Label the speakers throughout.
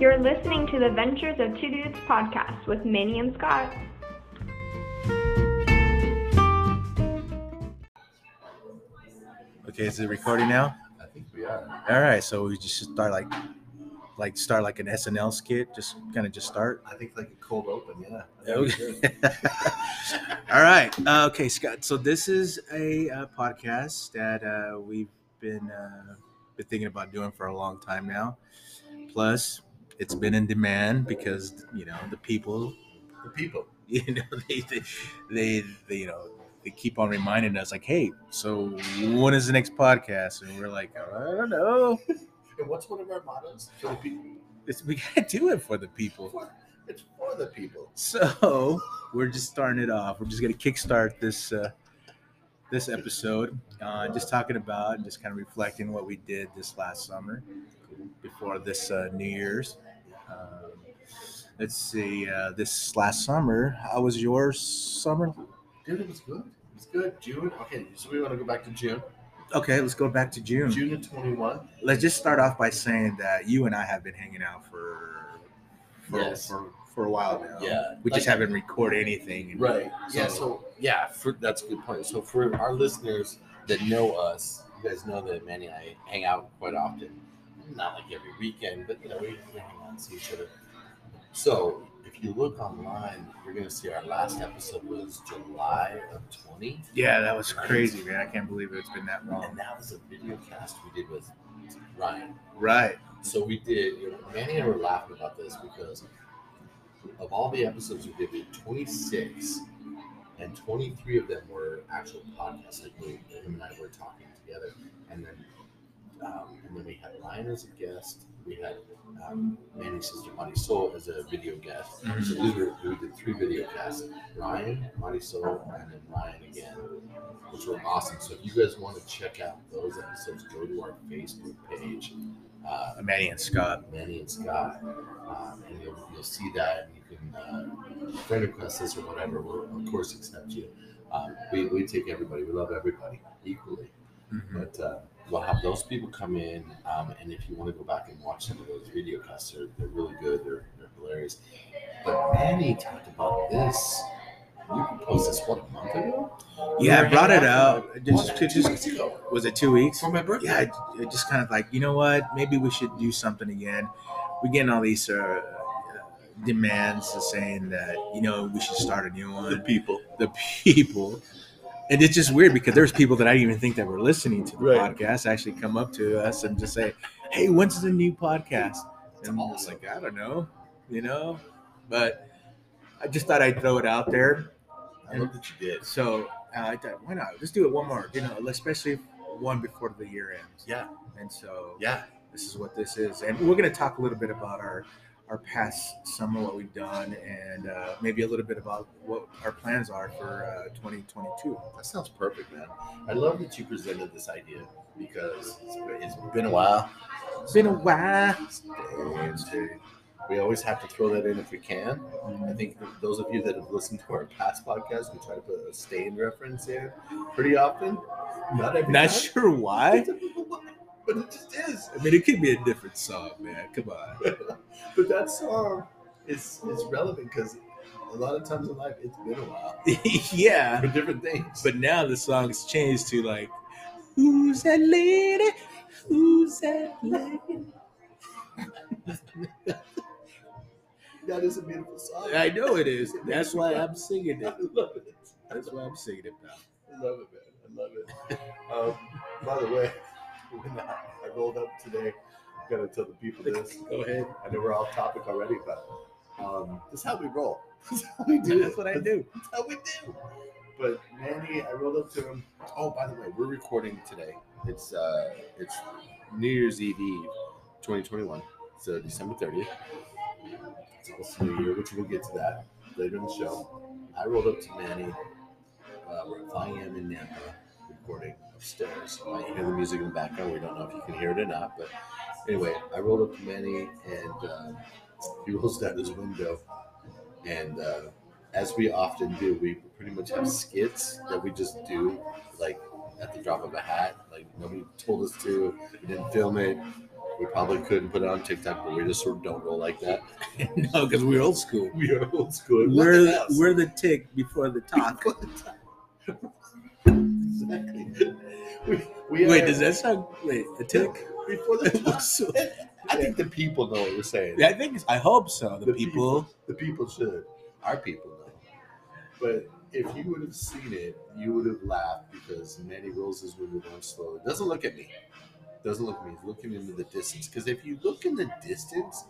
Speaker 1: You're listening to the Ventures of Two Dudes podcast with Manny and Scott.
Speaker 2: Okay, is it recording now?
Speaker 3: I think we are.
Speaker 2: All right, so we just start like, like start like an SNL skit. Just kind of just start.
Speaker 3: I think like a cold open, yeah.
Speaker 2: Okay. All right. Uh, okay, Scott. So this is a uh, podcast that uh, we've been uh, been thinking about doing for a long time now. Plus, it's been in demand because you know the people,
Speaker 3: The people.
Speaker 2: you know, they they, they, they you know they keep on reminding us like, hey, so when is the next podcast? And we're like, I don't know.
Speaker 3: And what's one of our mottos? For the people.
Speaker 2: It's, we gotta do it for the people.
Speaker 3: For, it's for the people.
Speaker 2: So we're just starting it off. We're just gonna kickstart this uh, this episode, uh, just talking about and just kind of reflecting what we did this last summer before this uh, New Year's. Um, let's see. Uh, this last summer, how was your summer?
Speaker 3: Dude, it was good. It was good. June. Okay, so we want to go back to June.
Speaker 2: Okay, let's go back to June.
Speaker 3: June of 21.
Speaker 2: Let's just start off by saying that you and I have been hanging out for for,
Speaker 3: Yes.
Speaker 2: for, for a while now.
Speaker 3: Yeah.
Speaker 2: we just haven't recorded anything.
Speaker 3: Right. yeah.
Speaker 2: So-
Speaker 3: So yeah, for, that's a good point. So for our listeners that know us, you guys know that Manny and I hang out quite often. Not like every weekend, but you know we, hang out and see each other. So if you look online, you're gonna see our last episode was July of 20,
Speaker 2: Yeah, that was crazy, man. I can't believe it's been that long.
Speaker 3: and that was a video cast we did with Ryan.
Speaker 2: Right.
Speaker 3: So we did. You know, Manny and I were laughing about this because of all the episodes we did, we did 26, and 23 of them were actual podcasts. Like we, him and I were talking together, and then um, and then we had Ryan as a guest. We had um, Manny's sister Marisol as a video guest.
Speaker 2: Mhm.
Speaker 3: So we, were, we did three video casts: Ryan, Marisol, and then Ryan again, which were awesome. So if you guys want to check out those episodes, go to our Facebook page. Uh,
Speaker 2: Manny and Scott.
Speaker 3: Manny and Scott, um, and you'll, you'll see that, and you can uh, friend request us or whatever. We'll of course accept you. Um, we, we take everybody. We love everybody equally.
Speaker 2: Mhm.
Speaker 3: But uh, we'll have those people come in, um, and if you want to go back and watch some of those video casts, they're, they're really good. They're, they're hilarious. But Manny talked about this. You proposed this what a month ago?
Speaker 2: Yeah, I brought it
Speaker 3: out.
Speaker 2: Just,
Speaker 3: what,
Speaker 2: just,
Speaker 3: weeks ago
Speaker 2: was it two weeks?
Speaker 3: for my birthday.
Speaker 2: Yeah, I, I just kind of like, you know what? Maybe we should do something again. We're getting all these uh, demands saying that, you know, we should start a new one.
Speaker 3: the people.
Speaker 2: The people. And it's just weird because there's people that I didn't even think that were listening to the
Speaker 3: Right.
Speaker 2: podcast actually come up to us and just say, hey, when's the new podcast? And I'm
Speaker 3: awesome.
Speaker 2: like, I don't know, you know? But I just thought I'd throw it out there.
Speaker 3: I love that you did.
Speaker 2: So uh, I thought, why not? Let's do it one more, you know, especially one before the year ends.
Speaker 3: Yeah,
Speaker 2: And so
Speaker 3: yeah.
Speaker 2: this is what this is. And we're going to talk a little bit about our our past summer, what we've done, and uh, maybe a little bit about what our plans are for uh, 2022.
Speaker 3: That sounds perfect, man. I love that you presented this idea because it's been, it's been a while.
Speaker 2: It's been a while.
Speaker 3: We always have to throw that in if we can. I think those of you that have listened to our past podcasts, we try to put a Staind reference in pretty often. Not every
Speaker 2: Not
Speaker 3: time.
Speaker 2: sure why.
Speaker 3: but it just is.
Speaker 2: I mean, it could be a different song, man. Come on.
Speaker 3: That song is is relevant because a lot of times in life it's been a while
Speaker 2: yeah.
Speaker 3: for different things.
Speaker 2: But now the song's changed to like, Who's that lady? Who's that lady?
Speaker 3: that is a beautiful song.
Speaker 2: I know it is. That's why I'm singing it.
Speaker 3: I love it.
Speaker 2: That's why I'm singing it now.
Speaker 3: I love it, man. I love it. Um, by the way, when I, I rolled up today, I gotta tell the people this.
Speaker 2: Go ahead.
Speaker 3: I know we're off topic already, but um, this is how we roll. This is how we do.
Speaker 2: That's what I do.
Speaker 3: That's how we do. But Manny, I rolled up to him. Oh, by the way, we're recording today. It's uh, it's New Year's Eve Eve, 2021. So December 30th. It's also New Year, which we'll get to that later in the show. I rolled up to Manny. Uh, we're at 5 a.m. in Nampa, recording upstairs. You might hear the music in the background. We don't know if you can hear it or not, but anyway, I rolled up to Manny and um, he rolls down his window. And uh, as we often do, we pretty much have skits that we just do like at the drop of a hat. Like nobody told us to, we didn't film it. We probably couldn't put it on TikTok, but we just sort of don't roll like that.
Speaker 2: no, because we're old school.
Speaker 3: We are old school.
Speaker 2: We're
Speaker 3: Nothing else.
Speaker 2: we're the tick before the talk.
Speaker 3: exactly. We, we
Speaker 2: Wait,
Speaker 3: are-
Speaker 2: does that sound? Wait, a tick?
Speaker 3: Before the talk?
Speaker 2: So-
Speaker 3: I think the people know what we're saying.
Speaker 2: Yeah, I think I hope so. The,
Speaker 3: The
Speaker 2: people.
Speaker 3: The people should. Our people know. But if you would have seen it, you would have laughed because Manny rolls his window down slow. Doesn't look at me. Doesn't look at me. He's looking into the distance. Because if you look in the distance,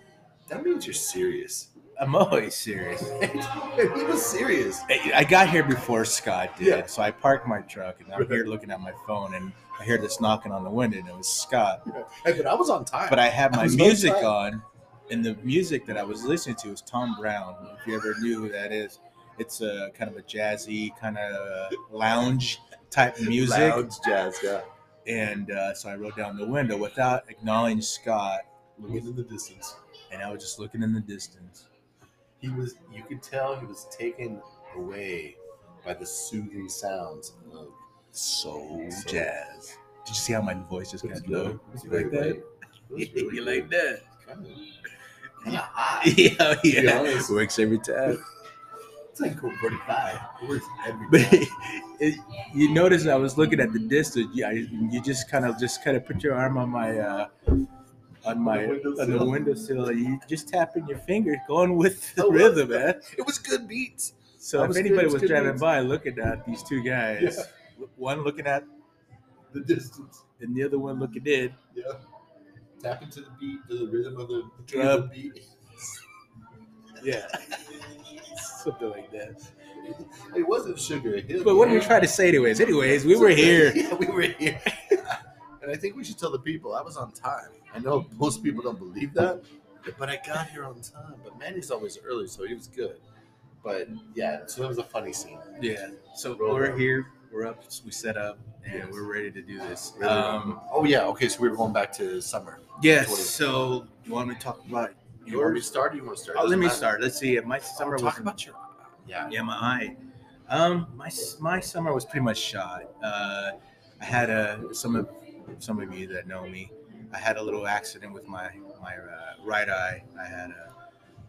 Speaker 3: that means you're serious.
Speaker 2: I'm always serious.
Speaker 3: he was serious.
Speaker 2: I I got here before Scott did,
Speaker 3: Yeah.
Speaker 2: so I parked my truck and I'm here looking at my phone and I hear this knocking on the window and it was Scott.
Speaker 3: Hey, but I was on time.
Speaker 2: But I had my
Speaker 3: on
Speaker 2: music on, and the music that I was listening to was Tom Brown. If you ever knew who that is, it's a kind of a jazzy, kind of lounge type music.
Speaker 3: Lounge jazz, yeah.
Speaker 2: And uh, so I wrote down the window without acknowledging Scott,
Speaker 3: Looking in the distance.
Speaker 2: and I was just looking in the distance.
Speaker 3: He was you could tell he was taken away by the soothing sounds of
Speaker 2: Soul
Speaker 3: Soul.
Speaker 2: jazz. Did you see how my voice just got low? You like that?
Speaker 3: light. It was really
Speaker 2: you like that?
Speaker 3: Kind of, kind of high.
Speaker 2: yeah, yeah. Works every time.
Speaker 3: It's like Cool 45. It works every
Speaker 2: But
Speaker 3: time.
Speaker 2: it, you notice I was looking at the distance. You, you just kind of just kind of put your arm on my uh, on my on the
Speaker 3: windowsill.
Speaker 2: You just tapping your finger, going with the
Speaker 3: Oh,
Speaker 2: rhythm, man.
Speaker 3: It was good beats.
Speaker 2: So if anybody
Speaker 3: was
Speaker 2: driving by looking at these two guys, one looking at
Speaker 3: The distance.
Speaker 2: and the other one looking in,
Speaker 3: Yeah. Tap into the beat, to the rhythm of the
Speaker 2: Drum.
Speaker 3: beat.
Speaker 2: yeah, something like that.
Speaker 3: It wasn't Sugar.
Speaker 2: But what did we try to say, anyways? Anyways, we were here.
Speaker 3: Yeah, we were here. And I think we should tell the people I was on time. I know most people don't believe that, but I got here on time. But Manny's always early, so he was good. But yeah, so it was a funny scene.
Speaker 2: Yeah. So
Speaker 3: Roll
Speaker 2: we're here. We're up. We set up, and
Speaker 3: Yes.
Speaker 2: we're ready to do this.
Speaker 3: Really
Speaker 2: Um,
Speaker 3: oh yeah, okay. So we were going back to summer.
Speaker 2: Yes.
Speaker 3: Totally.
Speaker 2: So you want me to talk about
Speaker 3: You want me to start? Or you want to start?
Speaker 2: Oh, let me
Speaker 3: matter.
Speaker 2: start. Let's see. My
Speaker 3: Oh,
Speaker 2: summer
Speaker 3: talk
Speaker 2: was
Speaker 3: about your. Yeah.
Speaker 2: yeah, my eye. Um, my my summer was pretty much shot. Uh, I had a some of some of you that know me. I had a little accident with my my uh, right eye. I had a,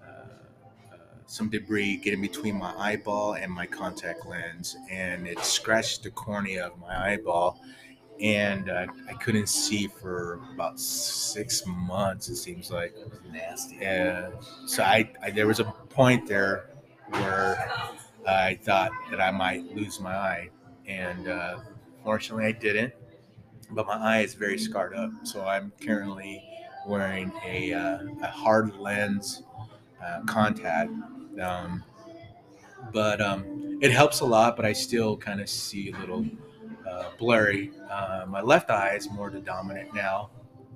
Speaker 2: uh, uh, some debris getting between my eyeball and my contact lens, and it scratched the cornea of my eyeball. And uh, I couldn't see for about six months. It seems like.
Speaker 3: That was nasty.
Speaker 2: Uh, so I, I there was a point there where I thought that I might lose my eye, and uh, fortunately I didn't. But my eye is very scarred up, so I'm currently wearing a, uh, a hard lens uh, contact. Um, but um, it helps a lot, but I still kind of see a little uh, blurry. Uh, my left eye is more the dominant now,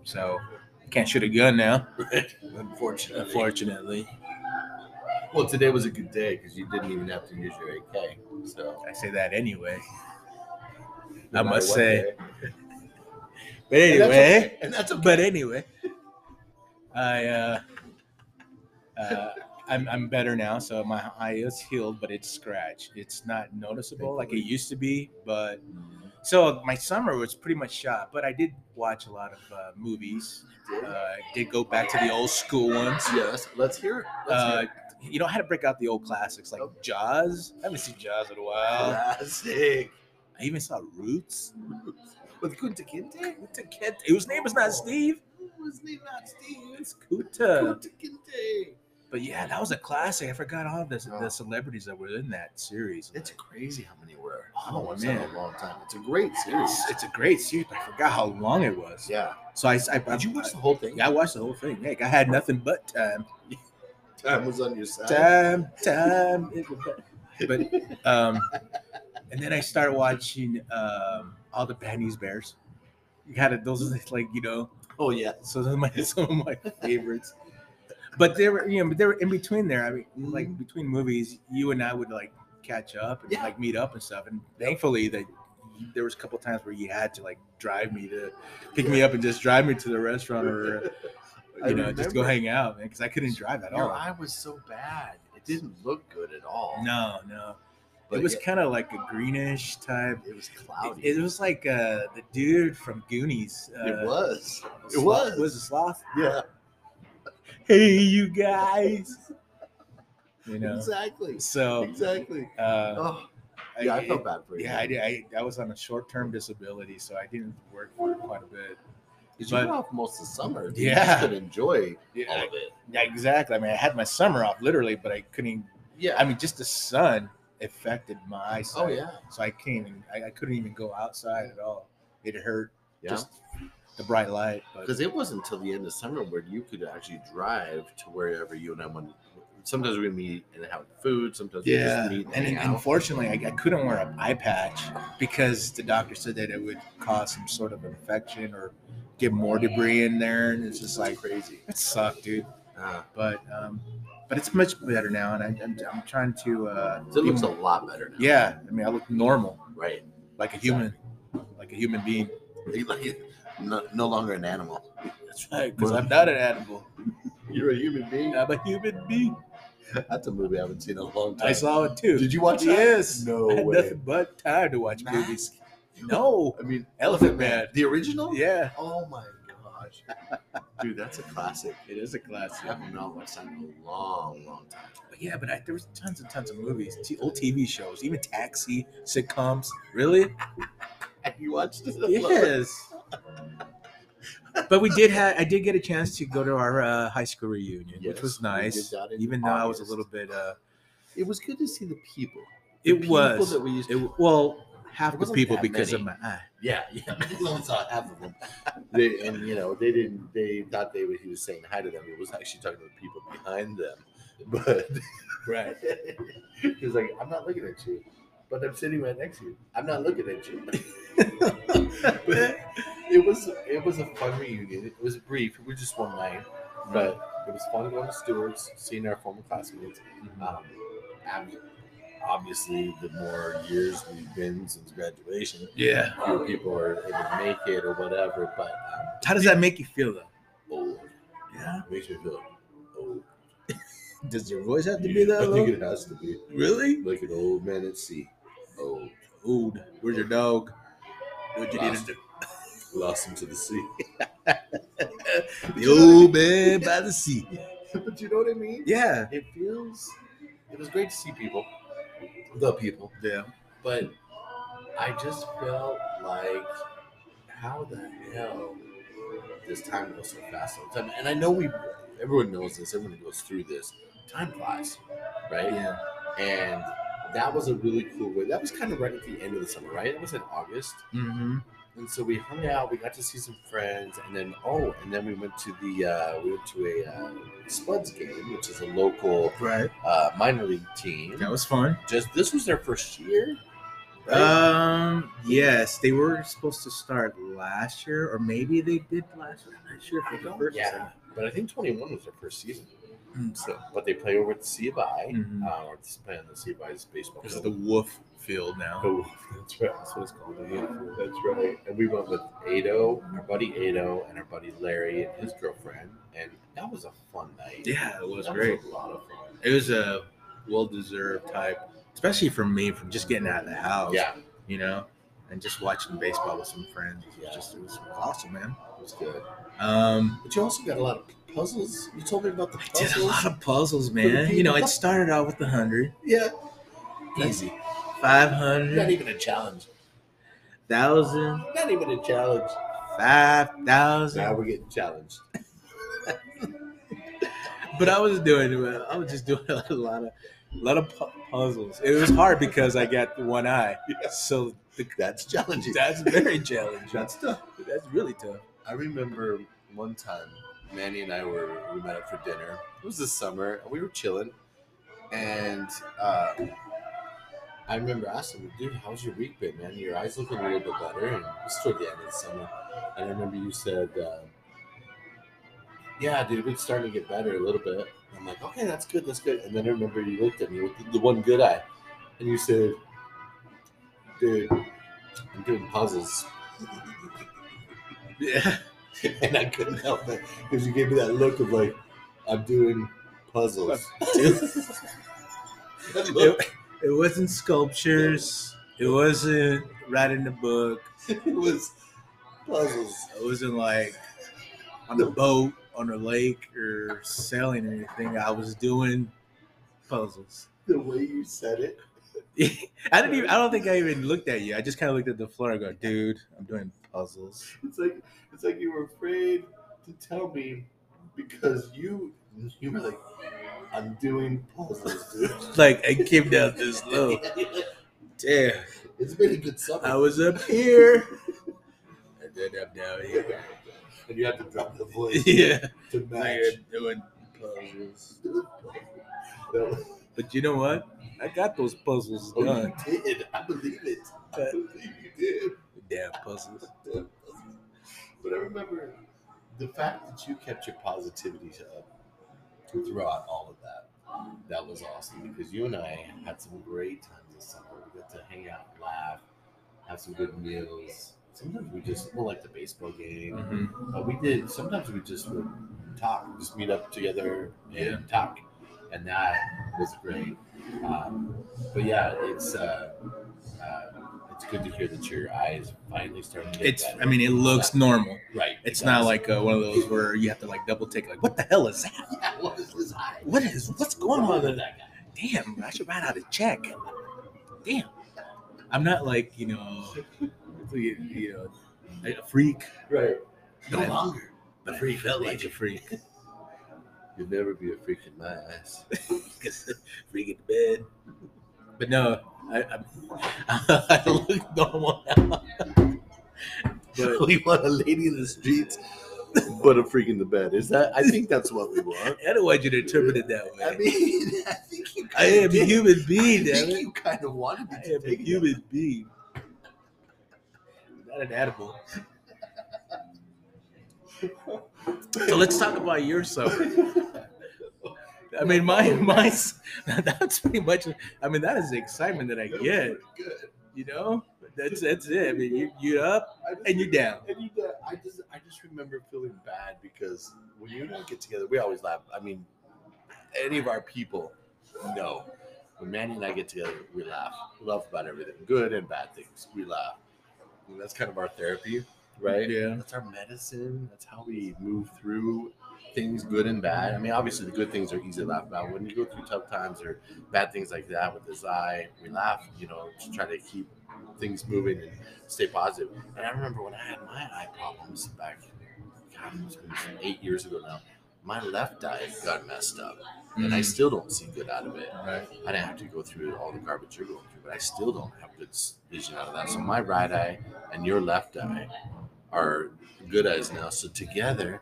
Speaker 2: so I can't shoot a gun now.
Speaker 3: Unfortunately.
Speaker 2: Unfortunately,
Speaker 3: Well, today was a good day because you didn't even have to use your AK. So
Speaker 2: I say that anyway.
Speaker 3: no
Speaker 2: I must say. But
Speaker 3: And that's
Speaker 2: anyway,
Speaker 3: okay. and that's okay.
Speaker 2: but anyway, I uh, uh, I'm I'm better now. So my eye is healed, but it's scratched. It's not noticeable like it used to be. But so my summer was pretty much shot. But I did watch a lot of uh, movies. Uh, I did go back to the old school ones.
Speaker 3: yes, let's hear it. Let's
Speaker 2: Uh,
Speaker 3: hear
Speaker 2: you know, I had to break out the old classics like Jaws. I haven't seen Jaws in a while.
Speaker 3: Classic.
Speaker 2: I even saw Roots.
Speaker 3: With Kunta Kinte?
Speaker 2: Kunta Kinte. His name is not Steve.
Speaker 3: His name not Steve.
Speaker 2: It's Kuta.
Speaker 3: Kunta Kinte.
Speaker 2: But yeah, that was a classic. I forgot all the,
Speaker 3: Oh.
Speaker 2: the celebrities that were in that series.
Speaker 3: It's crazy how many were. I
Speaker 2: Oh,
Speaker 3: don't watch that in
Speaker 2: man.
Speaker 3: a long time. It's a great series.
Speaker 2: It's, it's a great series, I forgot how long it was.
Speaker 3: Yeah.
Speaker 2: So I, I,
Speaker 3: Did you watch the whole thing?
Speaker 2: Yeah, I watched the whole thing. Heck, I had nothing but time,
Speaker 3: Time was on your side.
Speaker 2: time, time. But um, and then I started watching um all the News Bears. You had it; those are like you know
Speaker 3: Oh yeah.
Speaker 2: So those are my some of my favorites. But they were, you know, but they were in between there. I mean, like mm-hmm. between movies, you and I would like catch up and
Speaker 3: Yeah.
Speaker 2: like meet up and stuff. And thankfully, that there was a couple times where you had to like drive me to pick me up and just drive me to the restaurant or you know just go hang out, man, because I couldn't drive at
Speaker 3: Your
Speaker 2: all.
Speaker 3: eye was so bad. It didn't look good at all.
Speaker 2: No, no.
Speaker 3: But
Speaker 2: it was
Speaker 3: yeah,
Speaker 2: kind of like a greenish type.
Speaker 3: it was cloudy.
Speaker 2: It, it was like uh, the dude from Goonies. Uh,
Speaker 3: It was. It
Speaker 2: Sloth-
Speaker 3: was.
Speaker 2: Was a Sloth?
Speaker 3: Yeah.
Speaker 2: Hey, you guys. You know.
Speaker 3: Exactly.
Speaker 2: So,
Speaker 3: Exactly.
Speaker 2: uh,
Speaker 3: Oh, yeah, I felt bad for you.
Speaker 2: Yeah, I did. I, I was on a short-term disability, so I didn't work for quite a bit.
Speaker 3: Because you were off most of the summer. You
Speaker 2: Yeah.
Speaker 3: just could enjoy
Speaker 2: Yeah,
Speaker 3: all of it.
Speaker 2: yeah, exactly. I mean, I had my summer off literally, but I couldn't.
Speaker 3: Yeah.
Speaker 2: I mean, just the sun affected my eyesight.
Speaker 3: oh yeah.
Speaker 2: So I can't even. I, I couldn't even go outside at all. It hurt.
Speaker 3: Yeah.
Speaker 2: Just the bright light.
Speaker 3: Because it wasn't until the end of summer where you could actually drive to wherever you and I wanted. Sometimes we meet and have food. Sometimes we
Speaker 2: yeah,
Speaker 3: just meet and,
Speaker 2: and unfortunately, I, I couldn't wear an eye patch because the doctor said that it would cause some sort of infection or get more debris in there, and it's just like
Speaker 3: crazy.
Speaker 2: it sucked, dude.
Speaker 3: Uh,
Speaker 2: But um, but it's much better now, and I, I'm, I'm trying to. Uh,
Speaker 3: it
Speaker 2: be
Speaker 3: looks a lot better now.
Speaker 2: yeah, I mean, I look normal,
Speaker 3: Right.
Speaker 2: like a human, like a human being.
Speaker 3: Like, no, no longer an animal.
Speaker 2: That's right, because I'm not an animal.
Speaker 3: You're a human being.
Speaker 2: I'm a human being.
Speaker 3: That's a movie I haven't seen in a long time.
Speaker 2: I saw it too.
Speaker 3: Did you watch that?
Speaker 2: Yes.
Speaker 3: No
Speaker 2: I had
Speaker 3: way.
Speaker 2: nothing but time to watch movies. No.
Speaker 3: I mean,
Speaker 2: Elephant Man.
Speaker 3: The original?
Speaker 2: Yeah.
Speaker 3: Oh my gosh. Dude, that's a classic.
Speaker 2: It is a classic.
Speaker 3: I have not watched that in a long, long time.
Speaker 2: But yeah, but I, there was tons and tons of movies, t- old TV shows, even Taxi, sitcoms. Really?
Speaker 3: Have you watched it?
Speaker 2: Yes. but we did have. I did get a chance to go to our uh, high school reunion, which was nice.
Speaker 3: did that in
Speaker 2: Even though I was a little bit. Uh,
Speaker 3: It was good to see the people. The
Speaker 2: it
Speaker 3: people
Speaker 2: was.
Speaker 3: that we used
Speaker 2: It, well, half the people because of my eye.
Speaker 3: Yeah, yeah. Saw half of them. They, and you know, they didn't. They thought they were, he was saying hi to them. He was actually talking to the people behind them. But
Speaker 2: Right.
Speaker 3: he was like, "I'm not looking at you, but I'm sitting right next to you. I'm not looking at you." but it was it was a fun reunion. It was brief. It was just one night, but it was fun going to Stewart's, seeing our former classmates. Um, ob- obviously, the more years we've been since graduation,
Speaker 2: Yeah.
Speaker 3: fewer people are able to make it or whatever. But um,
Speaker 2: How does that make you feel, though?
Speaker 3: old
Speaker 2: Yeah.
Speaker 3: it makes me feel old.
Speaker 2: Does your voice have to be that
Speaker 3: I think it has to be
Speaker 2: Really?
Speaker 3: like an old man at sea. Old,
Speaker 2: Old. Where's your dog? What you need
Speaker 3: Lost.
Speaker 2: to do?
Speaker 3: lost him to the sea.
Speaker 2: The old man by the sea.
Speaker 3: but you know what I mean?
Speaker 2: Yeah.
Speaker 3: It feels. It was great to see people, the people,
Speaker 2: Yeah.
Speaker 3: but I just felt like, how the hell this time goes so fast all the time? And I know we, everyone knows this. Everyone goes through this. Time flies, right?
Speaker 2: Yeah.
Speaker 3: And that was a really cool way. That was kind of right at the end of the summer, right? It was in August.
Speaker 2: Mm-hmm.
Speaker 3: And so we hung out. We got to see some friends, and then oh, and then we went to the uh, we went to a uh, Spuds game, which is a local
Speaker 2: Right.
Speaker 3: uh, minor league team.
Speaker 2: That was fun.
Speaker 3: Just this was their first year. right?
Speaker 2: Um. Yes, they were supposed to start last year, or maybe they did last year. I'm not sure if it first.
Speaker 3: yeah, but I think 21 was their first season.
Speaker 2: second.
Speaker 3: So, but they play over at the C of I,
Speaker 2: Mhm.
Speaker 3: uh, or they play on the C of I's baseball.
Speaker 2: This is the Wolfe Field now.
Speaker 3: Oh, that's right. That's what it's called. That's right. And we went with Ado, our buddy Ado, and our buddy Larry and his girlfriend, and that was a fun night.
Speaker 2: Yeah, it was
Speaker 3: That
Speaker 2: great.
Speaker 3: a lot of fun.
Speaker 2: It was a well-deserved type, especially for me, from just getting out of the house.
Speaker 3: Yeah,
Speaker 2: You know, and just watching baseball with some friends. It was
Speaker 3: Yeah.
Speaker 2: just it was awesome, man.
Speaker 3: it was good.
Speaker 2: Um.
Speaker 3: But you also got a lot of puzzles. You told me about the
Speaker 2: I
Speaker 3: puzzles.
Speaker 2: did a lot of puzzles, man. You know, it started out with the hundred,
Speaker 3: yeah, easy.
Speaker 2: Five
Speaker 3: Not even a challenge.
Speaker 2: thousand,
Speaker 3: Not even a challenge.
Speaker 2: Five thousand.
Speaker 3: Now we're getting challenged.
Speaker 2: But I was doing, man. I was just doing a lot of, a lot of pu- puzzles. It was hard because I got one eye,
Speaker 3: Yeah.
Speaker 2: so the,
Speaker 3: That's challenging.
Speaker 2: that's very challenging.
Speaker 3: That's tough.
Speaker 2: That's really tough.
Speaker 3: I remember one time, Manny and I were we met up for dinner. It was this summer, and we were chilling. And uh, I remember asking him, "Dude, how's your week been, man? Your eyes looking a little bit better." And it was toward the end of the summer. And I remember you said, uh, "Yeah, dude, it's starting to get better a little bit." I'm like, "Okay, that's good, that's good." And then I remember you looked at me with the, the one good eye, and you said, "Dude, I'm doing puzzles."
Speaker 2: Yeah.
Speaker 3: and I couldn't help it because you gave me that look of like I'm doing puzzles.
Speaker 2: It, wasn't sculptures. It wasn't writing a book.
Speaker 3: it was puzzles.
Speaker 2: It wasn't like on the boat, on a lake, or sailing or anything. I was doing puzzles.
Speaker 3: The way you said it.
Speaker 2: I didn't even. I don't think I even looked at you. I just kind of looked at the floor. I go, dude, I'm doing puzzles.
Speaker 3: It's like it's like you were afraid to tell me because you you were like, I'm doing puzzles, dude.
Speaker 2: Like I came down this low. Damn,
Speaker 3: it's been a good summer.
Speaker 2: I was up here, and then I'm down here.
Speaker 3: and you have to drop the voice
Speaker 2: Yeah,
Speaker 3: to match.
Speaker 2: Doing puzzles. But you know what? I got those puzzles
Speaker 3: Oh,
Speaker 2: done.
Speaker 3: you did. I believe it. I believe you did.
Speaker 2: Damn puzzles.
Speaker 3: But I remember the fact that you kept your positivity up throughout all of that. That was awesome because you and I had some great times this summer. We got to hang out, laugh, have some good meals. Sometimes we just well, like the baseball game.
Speaker 2: Mhm.
Speaker 3: But we did. Sometimes we just would talk, just meet up together and
Speaker 2: Yeah.
Speaker 3: talk, and that was great. Um, but yeah, it's uh, uh, it's good to hear that your eyes finally starting to
Speaker 2: It's. I mean, it looks normal.
Speaker 3: right.
Speaker 2: It's
Speaker 3: it
Speaker 2: not
Speaker 3: does.
Speaker 2: like uh, one of those where you have to like double take. Like, what the hell is that?
Speaker 3: yeah, what is his eye?
Speaker 2: What is? What's going
Speaker 3: What's
Speaker 2: on? with that?
Speaker 3: guy?
Speaker 2: Damn, I should write out a check. Damn. I'm not like you know, you, you know, a freak.
Speaker 3: Right. No
Speaker 2: But
Speaker 3: longer.
Speaker 2: A freak felt like a freak.
Speaker 3: You'll never be a freak in my eyes.
Speaker 2: freak in bed. But no, I, I'm, I look normal now. But
Speaker 3: we want a lady in the streets, but a freak in the bed. Is that? I think that's what we want.
Speaker 2: I don't want you to interpret it that way.
Speaker 3: I mean, I think you.
Speaker 2: I am a human being, damn
Speaker 3: think
Speaker 2: it.
Speaker 3: you kind of wanted
Speaker 2: I
Speaker 3: me to
Speaker 2: am a human being. Not an animal. So let's talk about your summer. I mean, my my that's pretty much. I mean, that is the excitement that I get.
Speaker 3: Good.
Speaker 2: You know, that's that's it. I mean, you you up and you down.
Speaker 3: And you, I just, I just remember feeling bad because when you and I get together, we always laugh. I mean, any of our people know when Manny and I get together, we laugh. We laugh about everything, good and bad things. We laugh. And that's kind of our therapy, right?
Speaker 2: Yeah.
Speaker 3: That's our medicine. That's how we move through things, good and bad. I mean, obviously, the good things are easy to laugh about. When you go through tough times or bad things like that with his eye, we laugh, you know, to try to keep things moving and stay positive. And I remember when I had my eye problems back, God, it was eight years ago now. My left eye got messed up, and I
Speaker 2: Mhm.
Speaker 3: still don't see good out of it.
Speaker 2: Right.
Speaker 3: I didn't have to go through all the garbage you're going through, but I still don't have good vision out of that. So my right eye and your left eye are good eyes now. So together,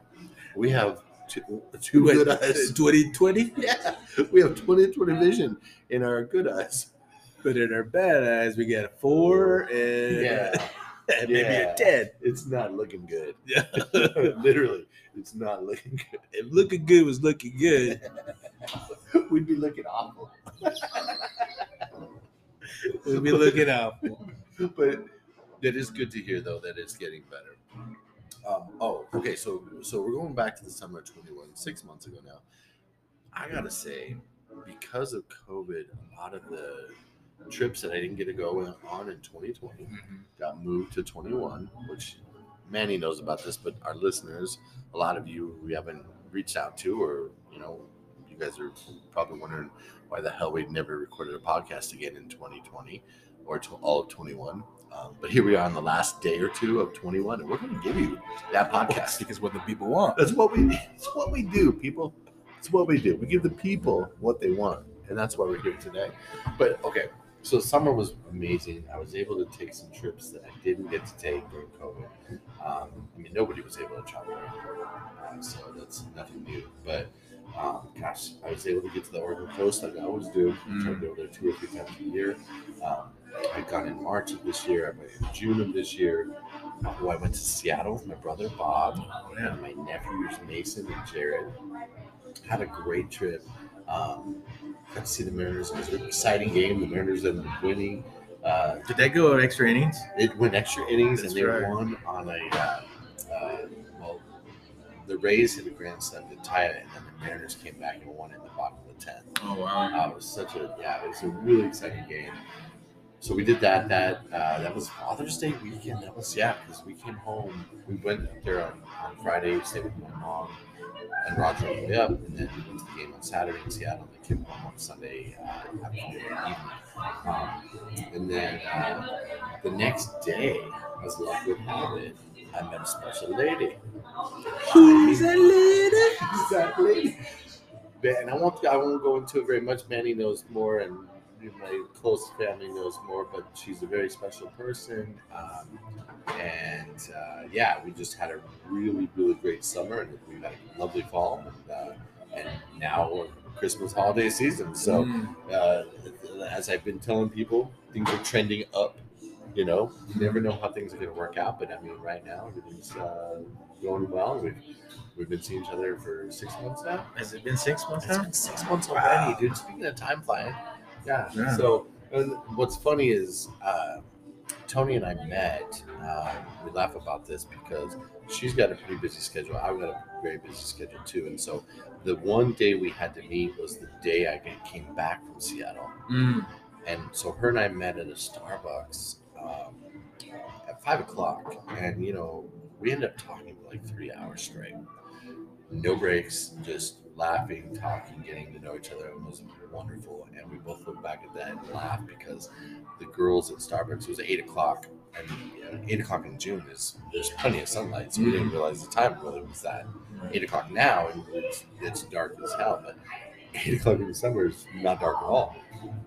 Speaker 3: we have two, two good eyes.
Speaker 2: 2020,
Speaker 3: Yeah, we have 20/20 vision in our good eyes.
Speaker 2: but in our bad eyes, we got a four and,
Speaker 3: Yeah,
Speaker 2: and maybe a ten.
Speaker 3: it's not looking good.
Speaker 2: Yeah.
Speaker 3: Literally, it's not looking good.
Speaker 2: if looking good was looking good,
Speaker 3: good. We'd be looking awful.
Speaker 2: we'd be looking awful.
Speaker 3: but that is good to hear though that it's getting better um, oh okay so so we're going back to the summer of 21 six months ago now. I gotta say because of covid a lot of the trips that i didn't get to go on in 2020 got moved to 21 which manny knows about this but our listeners a lot of you we haven't reached out to or you know you guys are probably wondering why the hell we've never recorded a podcast again in 2020 or to all of 21 um, but here we are on the last day or two of 21 and we're going to give you that podcast.
Speaker 2: Because what the people want.
Speaker 3: that's what we that's what we do people. It's what we do. We give the people what they want and that's why we're here today. But okay so summer was amazing. I was able to take some trips that i didn't get to take during covid. Um, i mean nobody was able to travel during COVID, um, so that's nothing new. But um, gosh i was able to get to the oregon coast like i always do
Speaker 2: Mm.
Speaker 3: to go there two or three times a year. Um, i've gone in march of this year i went in june of this year Oh, I went to Seattle with my brother Bob and my nephews Mason and Jared. Had a great trip. Um, got to see the Mariners. It was an exciting game. The Mariners ended up winning. Uh,
Speaker 2: Did that go extra innings?
Speaker 3: it went extra innings
Speaker 2: That's
Speaker 3: and they
Speaker 2: right.
Speaker 3: won on a uh, uh, well. the Rays hit a grand slam to tie it, and then the Mariners came back and won in the bottom of the tenth.
Speaker 2: Oh wow.
Speaker 3: Uh, it was such a yeah, it was a really exciting game. So we did that. That uh, that was Father's Day weekend. That was yeah, because we came home. We went up there on, on Friday, stayed with my mom and Roger on the way up, and then we went to the game on Saturday in Seattle. And came home on Sunday uh, afternoon evening. Um, and then uh, the next day, as luck would have it, I met a special lady.
Speaker 2: Who's that lady?
Speaker 3: Exactly. And I won't I won't go into it very much. Manny knows more, and my close family knows more. But she's a very special person, um, and uh, yeah, we just had a really really great summer, and we had a lovely fall, and uh, and now we're Christmas holiday season. So
Speaker 2: Mm.
Speaker 3: uh, as I've been telling people, things are trending up. You know, you never know how things are going to work out, but I mean, right now everything's uh, going well. We've we've been seeing each other for six months now.
Speaker 2: Has it been six months
Speaker 3: It's
Speaker 2: now?
Speaker 3: been six months
Speaker 2: Wow.
Speaker 3: already, dude. Speaking of time flying, yeah.
Speaker 2: Yeah.
Speaker 3: So uh, what's funny is uh, Tony and I met. Uh, we laugh about this because she's got a pretty busy schedule. I've got a very busy schedule too, and so the one day we had to meet was the day I came back from Seattle.
Speaker 2: Mm.
Speaker 3: And so her and I met at a Starbucks um, at five o'clock, and you know we ended up talking for like three hours straight, no breaks, just laughing, talking, getting to know each other. It was wonderful, and we both look back at that and laugh because the girls at Starbucks it was eight o'clock, and you know, eight o'clock in June is there's plenty of sunlight, so we didn't mm. realize the time really was that eight o'clock now, and it's, it's dark as hell. But eight o'clock in the summer is not dark at all.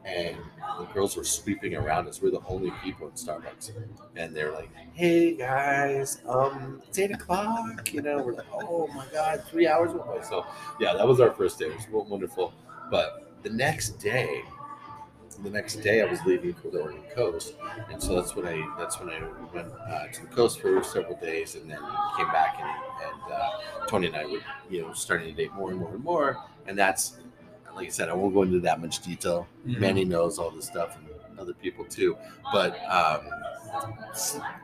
Speaker 3: And the girls were sweeping around us. We're the only people in Starbucks, and they're like, "Hey guys, um, it's eight o'clock." You know, we're like, "Oh my god, three hours by." So yeah, that was our first day. It was wonderful. But the next day, the next day, I was leaving for the Oregon coast, and so that's when I that's when I went uh, to the coast for several days, and then came back and, and uh, Tony and I were you know starting to date more and more and more, and that's like I said, I won't go into that much detail.
Speaker 2: Mhm.
Speaker 3: Manny knows all this stuff, and other people too. But um,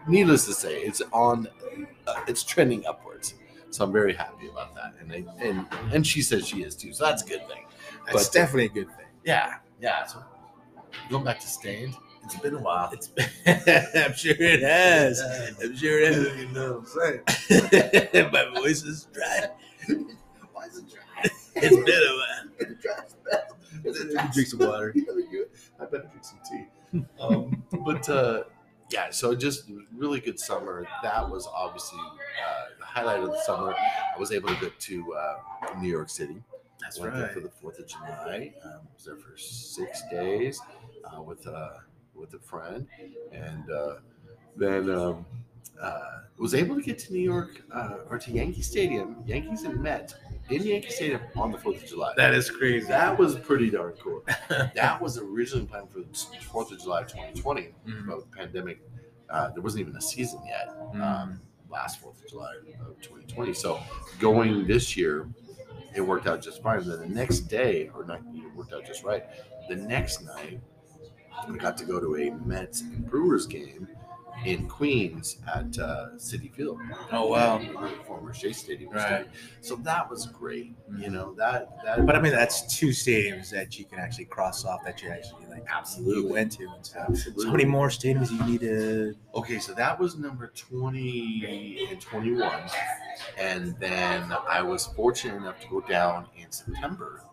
Speaker 3: needless to say, it's on, uh, it's trending upwards. So I'm very happy about that, and I, and and she says she is too, so that's a good thing.
Speaker 2: That's
Speaker 3: But-
Speaker 2: definitely a good thing.
Speaker 3: Yeah, yeah. So going back to Staind, it's been a while.
Speaker 2: It's I'm sure it has. I'm sure it has.
Speaker 3: You know what I'm saying?
Speaker 2: My voice is dry.
Speaker 3: Why is it dry?
Speaker 2: It's been a while.
Speaker 3: It's a dry spell. A
Speaker 2: Let me
Speaker 3: dry
Speaker 2: drink some water.
Speaker 3: I better drink some tea. Um, but uh, yeah, so just really good summer. That was obviously uh, the highlight of the summer. I was able to go to uh, New York City.
Speaker 2: That's
Speaker 3: Went
Speaker 2: right.
Speaker 3: for the Fourth of July. Um, was there for six days uh, with uh, with a friend, and uh, then um, uh, was able to get to New York uh, or to Yankee Stadium, Yankees and Met in Yankee Stadium on the Fourth of July.
Speaker 2: That is crazy.
Speaker 3: That was pretty darn cool. that was originally planned for the Fourth of July 2020,
Speaker 2: Mhm.
Speaker 3: but the pandemic, uh, there wasn't even a season yet.
Speaker 2: Mm.
Speaker 3: Um, last Fourth of July of 2020. So going this year, it worked out just fine. Then the next day, or not, it worked out just right. The next night, we got to go to a Mets and Brewers game in Queens at uh, Citi Field.
Speaker 2: Oh, wow.
Speaker 3: former Shea Stadium.
Speaker 2: Right.
Speaker 3: So that was great. You know that that.
Speaker 2: But I mean, that's two stadiums that you can actually cross off that you actually like
Speaker 3: Absolutely.
Speaker 2: went to and stuff.
Speaker 3: Absolutely.
Speaker 2: So many more stadiums you need to?
Speaker 3: Okay, so that was number 20 and 21. And then I was fortunate enough to go down in September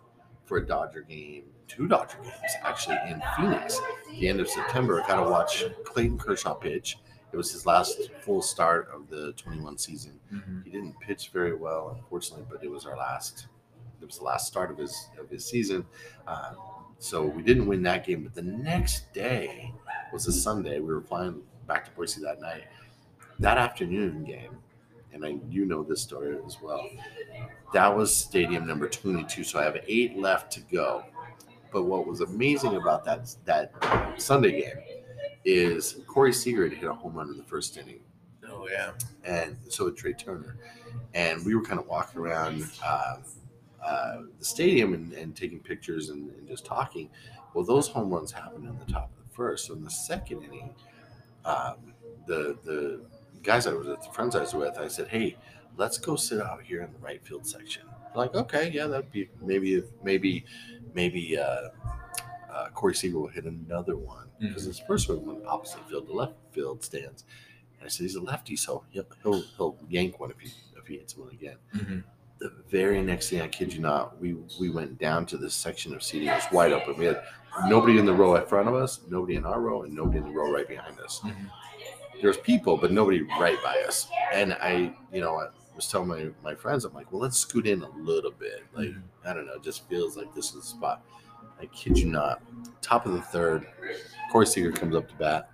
Speaker 3: for a Dodger game, two Dodger games actually in Phoenix. The end of September, I got to watch Clayton Kershaw pitch. It was his last full start of the 21 season. He didn't pitch very well, unfortunately, but it was our last. It was the last start of his of his season. Uh, so we didn't win that game. But the next day was a Sunday. We were flying back to Boise that night. That afternoon game, and I you know this story as well. That was stadium number 22. So I have eight left to go. But what was amazing about that that Sunday game is Corey Seager hit a home run in the first inning
Speaker 2: Oh yeah.
Speaker 3: and so did Trey Turner. And we were kind of walking around um, uh, the stadium and, and taking pictures and, and just talking. Well, those home runs happened in the top of the first. So in the second inning, um, the the guys I was with, friends I was with, I said, "Hey, let's go sit out here in the right field section." Like, okay, yeah, that'd be maybe if maybe maybe uh, uh, Corey Seager will hit another one because his first one went opposite field, the left field stands. And I said he's a lefty, so he'll he'll, he'll yank one if he if he hits one again.
Speaker 2: Mhm.
Speaker 3: The very next thing, I kid you not, we we went down to this section of seating. It was wide open. We had nobody in the row in front of us, nobody in our row, and nobody in the row right behind us.
Speaker 2: Mhm.
Speaker 3: There's people, but nobody right by us. And I, you know, was telling my, my friends, I'm like, well, let's scoot in a little bit. Like,
Speaker 2: Mhm.
Speaker 3: I don't know, it just feels like this is the spot. I kid you not. Top of the third, Corey Seager comes up to bat,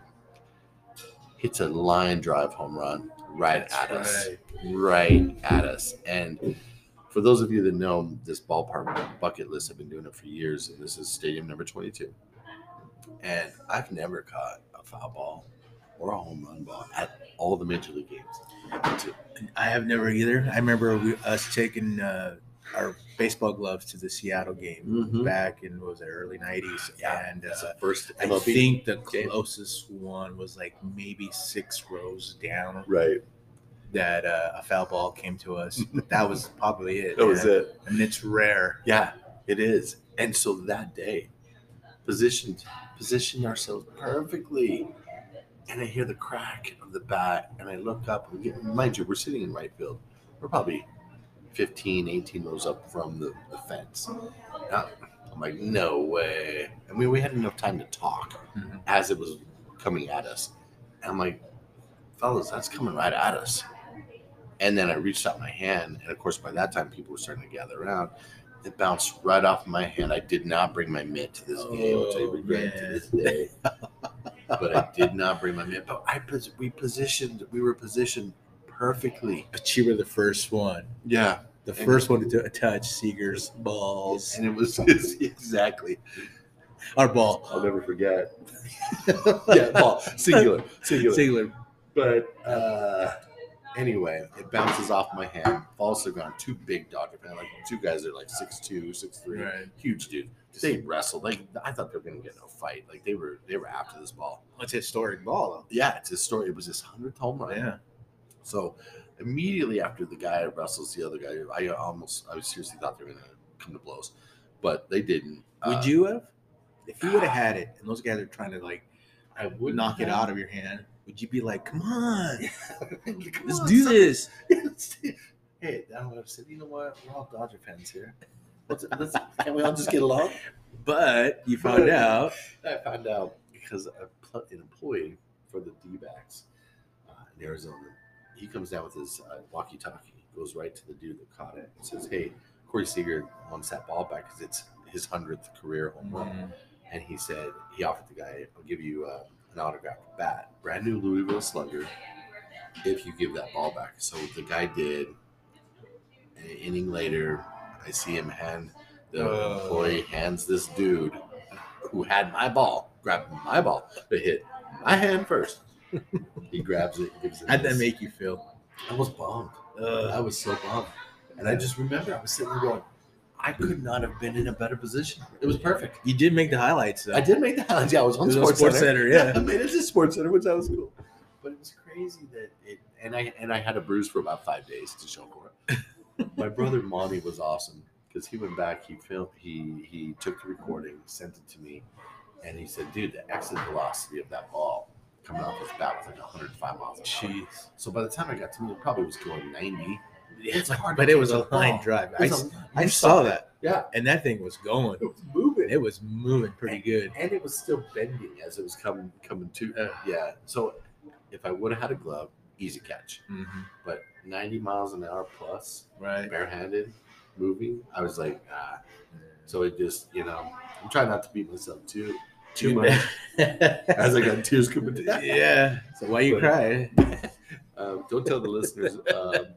Speaker 3: hits a line drive home run right
Speaker 2: That's
Speaker 3: at us
Speaker 2: right.
Speaker 3: right at us. And for those of you that know this ballpark bucket list, I've been doing it for years, and this is stadium number 22. And I've never caught a foul ball or a home run ball at all the major league games.
Speaker 2: I have never either. I remember we, us taking uh, our baseball gloves to the Seattle game
Speaker 3: Mhm.
Speaker 2: back in what was it early '90s,
Speaker 3: Yeah,
Speaker 2: and uh,
Speaker 3: first
Speaker 2: I
Speaker 3: MLB
Speaker 2: think the
Speaker 3: game.
Speaker 2: closest one was like maybe six rows down
Speaker 3: Right.
Speaker 2: that uh, a foul ball came to us. that was probably it.
Speaker 3: That was it.
Speaker 2: and it's rare.
Speaker 3: Yeah, it is. And so that day, positioned positioned ourselves perfectly. And I hear the crack of the bat, and I look up. And get, mind you, we're sitting in right field. We're probably 15, 18 rows up from the, the fence. Now, I'm like, no way. I mean, we had enough time to talk
Speaker 2: Mhm.
Speaker 3: as it was coming at us. And I'm like, fellas, that's coming right at us. And then I reached out my hand, and of course, by that time, people were starting to gather around. It bounced right off my hand. I did not bring my mitt to this game, which I
Speaker 2: Oh,
Speaker 3: regret to this day. but I did not bring my mitt. But I pos- we positioned, we were positioned perfectly.
Speaker 2: But you were the first one,
Speaker 3: Yeah,
Speaker 2: the
Speaker 3: And-
Speaker 2: first one to touch Seager's balls.
Speaker 3: and it was exactly.
Speaker 2: Our ball,
Speaker 3: I'll never forget. yeah, ball singular, singular.
Speaker 2: singular.
Speaker 3: But uh, anyway, it bounces off my hand, falls to the ground. Two big Dodger fans, like two guys that are like 6'2", 6'3",
Speaker 2: Right.
Speaker 3: huge dude. They wrestled. Like I thought they were gonna get in a fight. Like they were they were after this ball.
Speaker 2: It's a historic ball, though.
Speaker 3: Yeah, it's a story. It was his hundredth home run.
Speaker 2: Yeah.
Speaker 3: So immediately after the guy wrestles the other guy, I almost I seriously thought they were gonna come to blows, but they didn't.
Speaker 2: Would
Speaker 3: Uh,
Speaker 2: you have? If you would have had it, and those guys are trying to like
Speaker 3: I would
Speaker 2: knock it out of your hand, would you be like, "Come on,
Speaker 3: Come
Speaker 2: let's
Speaker 3: on,
Speaker 2: do
Speaker 3: son.
Speaker 2: this"?
Speaker 3: hey, I would have said, you know what? We're all Dodger fans here. Let's, let's, can we all just get along?
Speaker 2: But you found out.
Speaker 3: I found out because an employee for the D backs uh, in Arizona, he comes down with his uh, walkie talkie, goes right to the dude that caught it, and says, Hey, Corey Seager wants that ball back because it's his 100th career home run.
Speaker 2: Mm-hmm.
Speaker 3: And he said, He offered the guy, I'll give you uh, an autographed bat, brand new Louisville Slugger, if you give that ball back. So the guy did. An inning later, I see him hand the
Speaker 2: Oh.
Speaker 3: employee hands this dude who had my ball, grabbed my ball to hit my hand first. he grabs it, gives it.
Speaker 2: How'd that make you feel?
Speaker 3: I was bummed. I
Speaker 2: Uh,
Speaker 3: was so bummed, and I just remember I was sitting there going, I could not have been in a better position. It was perfect.
Speaker 2: you did make the highlights, though.
Speaker 3: I did make the highlights. Yeah, I was on
Speaker 2: was on
Speaker 3: Sports,
Speaker 2: Sports
Speaker 3: Center.
Speaker 2: Center, yeah.
Speaker 3: I made it to Sports Center, which that was cool. But it was crazy that it, and I and I had a bruise for about five days to show for it. My brother Monty was awesome because he went back, he filmed, he he took the recording, sent it to me, and he said, "Dude, the exit velocity of that ball coming off his bat was like 105 miles an hour."
Speaker 2: Jeez.
Speaker 3: So by the time I got to me, it probably was going 90. It's hard,
Speaker 2: But it was a line
Speaker 3: ball.
Speaker 2: drive. I,
Speaker 3: a-
Speaker 2: I saw that,
Speaker 3: Yeah,
Speaker 2: and that thing was going.
Speaker 3: it was moving.
Speaker 2: It was moving pretty good.
Speaker 3: and it was still bending as it was coming coming to. Uh, yeah. So if I would have had a glove, easy catch.
Speaker 2: hmm
Speaker 3: But 90 miles an hour plus,
Speaker 2: Right.
Speaker 3: barehanded, moving, I was like, ah. So it just, you know, I'm trying not to beat myself too too much as I got tears coming down.
Speaker 2: yeah. So why you
Speaker 3: But-
Speaker 2: cry?
Speaker 3: Um, don't tell the listeners. Um,